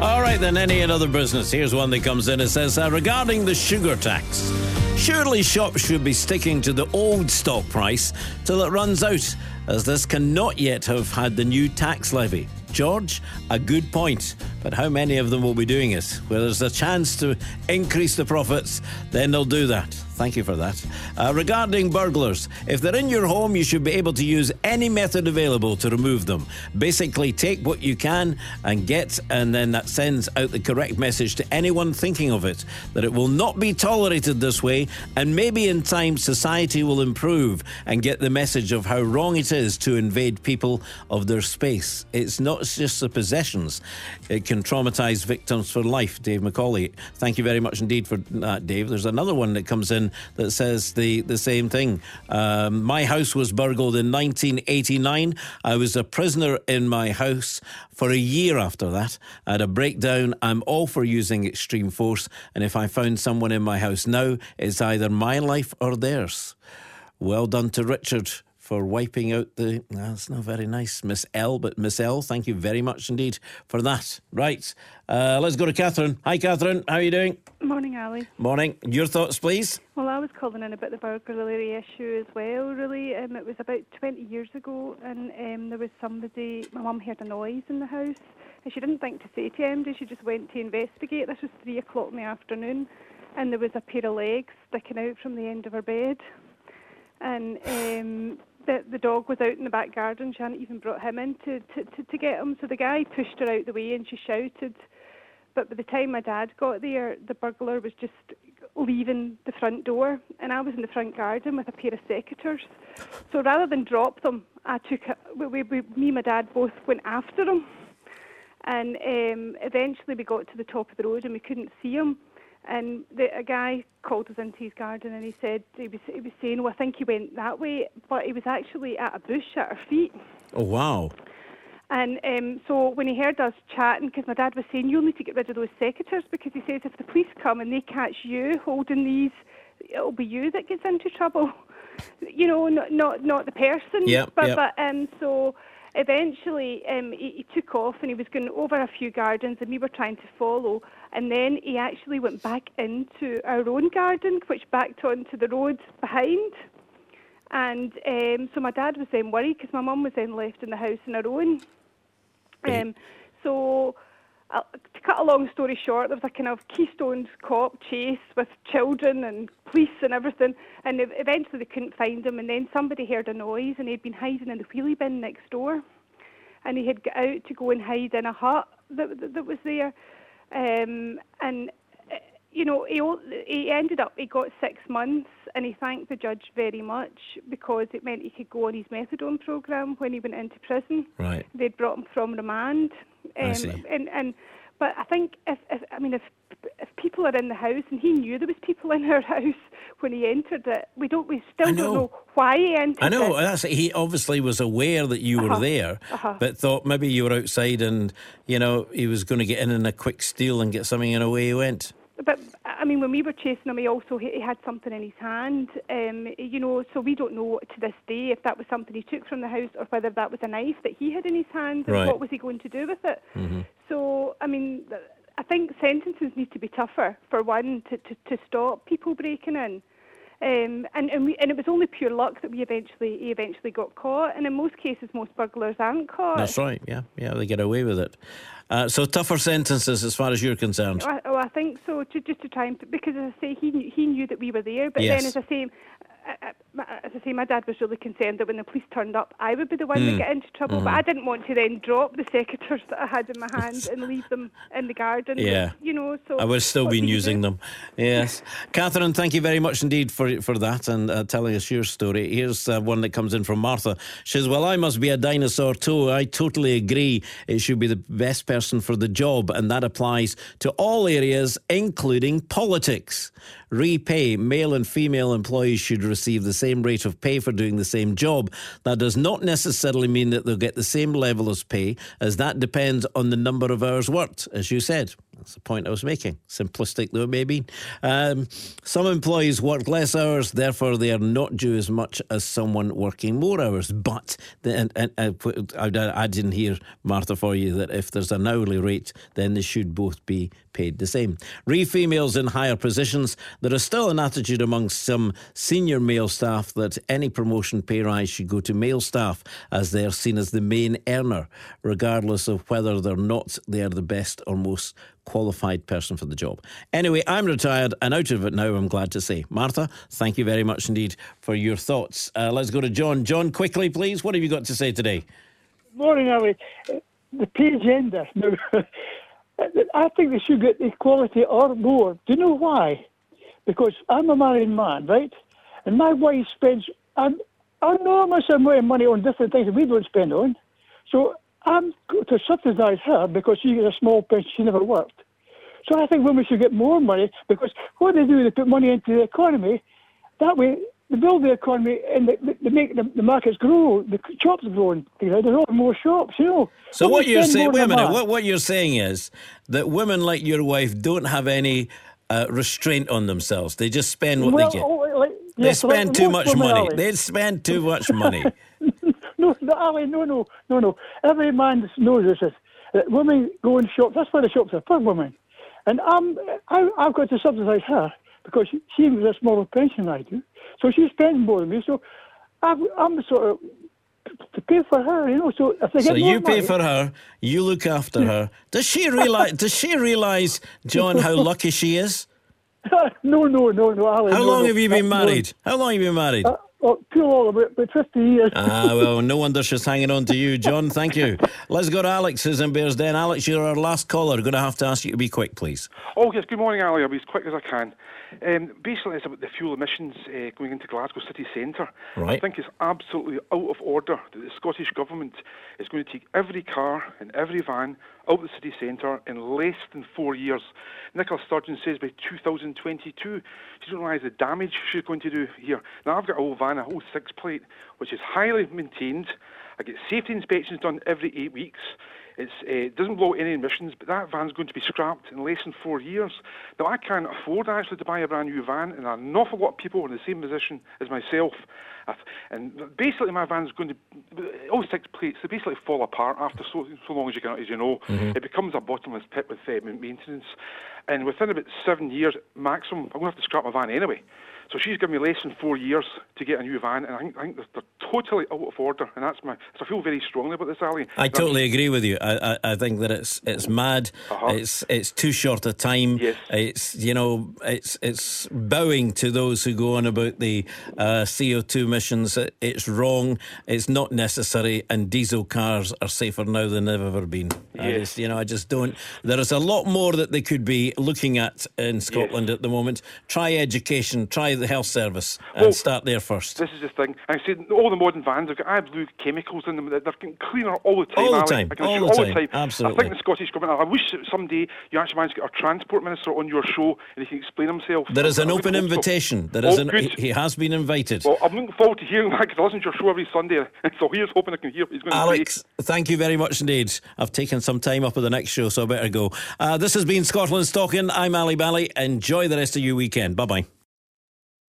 All right, then, any other business. Here's one that comes in. It says, uh, regarding the sugar tax, surely shops should be sticking to the old stock price till it runs out, as this cannot yet have had the new tax levy. George, a good point, but how many of them will be doing it? Where there's a chance to increase the profits, then they'll do that. Thank you for that. Uh, regarding burglars, if they're in your home, you should be able to use any method available to remove them. Basically, take what you can and get, and then that sends out the correct message to anyone thinking of it that it will not be tolerated this way, and maybe in time society will improve and get the message of how wrong it is to invade people of their space. It's not just the possessions, it can can traumatise victims for life. Dave McCauley. Thank you very much indeed for that, Dave. There's another one that comes in that says the, the same thing. Um, my house was burgled in 1989. I was a prisoner in my house for a year after that. I had a breakdown. I'm all for using extreme force. And if I found someone in my house now, it's either my life or theirs. Well done to Richard for wiping out the. That's not very nice, Miss L. But Miss L, thank you very much indeed for that. Right, uh, let's go to Catherine. Hi, Catherine. How are you doing? Morning, Ali. Morning. Your thoughts, please. Well, I was calling in about the burglary issue as well, really. Um, it was about 20 years ago, and um, there was somebody, my mum heard a noise in the house, and she didn't think to say to anybody, she just went to investigate. This was 3 o'clock in the afternoon, and there was a pair of legs sticking out from the end of her bed. And um, the, the dog was out in the back garden. She hadn't even brought him in to, to, to, to get him. So the guy pushed her out the way and she shouted. But by the time my dad got there, the burglar was just leaving the front door, and I was in the front garden with a pair of secateurs. So rather than drop them, I took a, we, we, me and my dad both went after him, and um, eventually we got to the top of the road and we couldn't see him. And the, a guy called us into his garden and he said he was he was saying, "Oh, I think he went that way," but he was actually at a bush at our feet. Oh, wow. And um, so when he heard us chatting, because my dad was saying, you'll need to get rid of those secateurs because he says if the police come and they catch you holding these, it'll be you that gets into trouble. You know, not not, not the person. Yep, but yep. but um, so eventually um, he, he took off and he was going over a few gardens and we were trying to follow. And then he actually went back into our own garden, which backed onto the road behind. And um, so my dad was then worried because my mum was then left in the house on her own. Um, so, uh, cut a long story short, there was a kind of Keystone cop chase with children and police and everything. And eventually they couldn't find him. And then somebody heard a noise and he'd been hiding in the wheelie bin next door. And he had got out to go and hide in a hut that, that, that was there. Um, and uh, you know, he, he ended up, he got six months and he thanked the judge very much because it meant he could go on his methadone program when he went into prison. Right. They'd brought him from remand. Um, I see. And, and, but I think if, if, I mean, if, if people are in the house and he knew there was people in her house when he entered it, we don't, we still I don't know. know why he entered I know. it. That's he obviously was aware that you were Uh-huh, there, uh-huh. but thought maybe you were outside and you know he was going to get in in a quick steal and get something, and away he went. But I mean, when we were chasing him, he also he had something in his hand. Um, you know, so we don't know to this day if that was something he took from the house or whether that was a knife that he had in his hand and Right. what was he going to do with it. Mm-hmm. So I mean, I think sentences need to be tougher for one to, to, to stop people breaking in. Um, and and, we, and it was only pure luck that we eventually he eventually got caught. And in most cases, most burglars aren't caught. That's right. Yeah, yeah, they get away with it. Uh, so tougher sentences as far as you're concerned. I, oh, I think so. To, just to try and because as I say, he knew, he knew that we were there. But Yes. then, as I say, as I say, my dad was really concerned that when the police turned up, I would be the one Mm. that get into trouble. But Mhm. I didn't want to then drop the secateurs that I had in my hand and leave them in the garden. Yeah. You know, so I would still been using them. Yes, Catherine, thank you very much indeed for for that and uh, telling us your story. Here's uh, one that comes in from Martha. She says, "Well, I must be a dinosaur too. I totally agree. It should be the best person for the job, and that applies to all areas, including politics. Repay male and female employees should receive the same rate of pay for doing the same job. That does not necessarily mean that they'll get the same level of pay, as that depends on the number of hours worked, as you said." That's the point I was making. Simplistic though it may be. Um, some employees work less hours, therefore they are not due as much as someone working more hours. But the, and, and, and I, I didn't hear Martha for you that if there's an hourly rate, then they should both be paid the same. Re females in higher positions, there is still an attitude amongst some senior male staff that any promotion pay rise should go to male staff as they are seen as the main earner, regardless of whether they're not they are the best or most qualified person for the job. Anyway, I'm retired and out of it now, I'm glad to say. Martha, thank you very much indeed for your thoughts. Uh, let's go to John. John, quickly, please. What have you got to say today? Morning, Ali. The pay gender. I think they should get equality or more. Do you know why? Because I'm a married man, right? And my wife spends an enormous amount of money on different things that we don't spend on. So I'm going to subsidise her because she gets a small pension. She never worked. So I think women should get more money because what they do, they put money into the economy. That way, they build the economy and they, they make the, the markets grow. The shops growing. You know, there's more shops. You know. So what you're saying? Wait a minute. What what you're saying is that women like your wife don't have any uh, restraint on themselves. They just spend what well, they get. oh, like, they yes, like spend too much money. They spend too much money. No, no, Ali, no, no, no, no. Every man knows this. is That women go in shops. That's why the shops are for women. And I'm, I, I've got to subsidise her because she, she has a smaller pension than I do. So she spends more than me. So I'm, I'm sort of to pay for her, you know. So if they So get you pay money- for her, you look after her. Does she realize? does she realize, John, how lucky she is? no, no, no, no, Ali. How no, long no. have you been no. married? How long have you been married? Uh, oh, too long, about, about 50 years. Ah, well, no wonder she's hanging on to you, John. Thank you. Let's go to Alex, who's in Bearsden. Alex, you're our last caller. Going to have to ask you to be quick, please. Oh, yes, good morning, Ali. I'll be as quick as I can. Um, basically, it's about the fuel emissions uh, going into Glasgow city centre. Right. I think it's absolutely out of order that the Scottish Government is going to take every car and every van out of the city centre in less than four years. Nicola Sturgeon says by 2022. She doesn't realise the damage she's going to do here. Now, I've got a old van, a whole six plate, which is highly maintained. I get safety inspections done every eight weeks. It's, uh, it doesn't blow any emissions, but that van's going to be scrapped in less than four years. Now, I can't afford actually to buy a brand new van, and an awful lot of people are in the same position as myself. And basically, my van's going to, all six plates, they basically fall apart after so, so long as you can, as you know. Mhm. It becomes a bottomless pit with uh, maintenance. And within about seven years maximum, I'm going to have to scrap my van anyway. So she's given me less than four years to get a new van, and I think, I think they're, they're totally out of order. And that's my. So I feel very strongly about this, Ali. I totally agree with you. I, I, I think that it's it's mad. Uh-huh. It's it's too short a time. Yes. It's you know it's it's bowing to those who go on about the uh, CO two emissions. It- It's wrong. It's not necessary. And diesel cars are safer now than they've ever been. I Yes. just you know I just don't. There is a lot more that they could be looking at in Scotland at the moment. Try education. Try the health service and Well, start there first. This is the thing. I said all the modern vans have got blue chemicals in them. They're getting cleaner all the time. All the time, all the all time. the time. Absolutely. I think the Scottish government. I wish someday you actually manage to get our transport minister on your show and he can explain himself. There is an I open hope so. invitation. There is Oh, an, he, he has been invited. Well, I'm looking forward to hearing that because I listen to your show every Sunday. So here's hoping I can hear what he's going to say. Alex, thank you very much indeed. I've taken some time up at the next show, so I better go. Uh, this has been Scotland's Talking. I'm Ali Bally. Enjoy the rest of your weekend. Bye bye.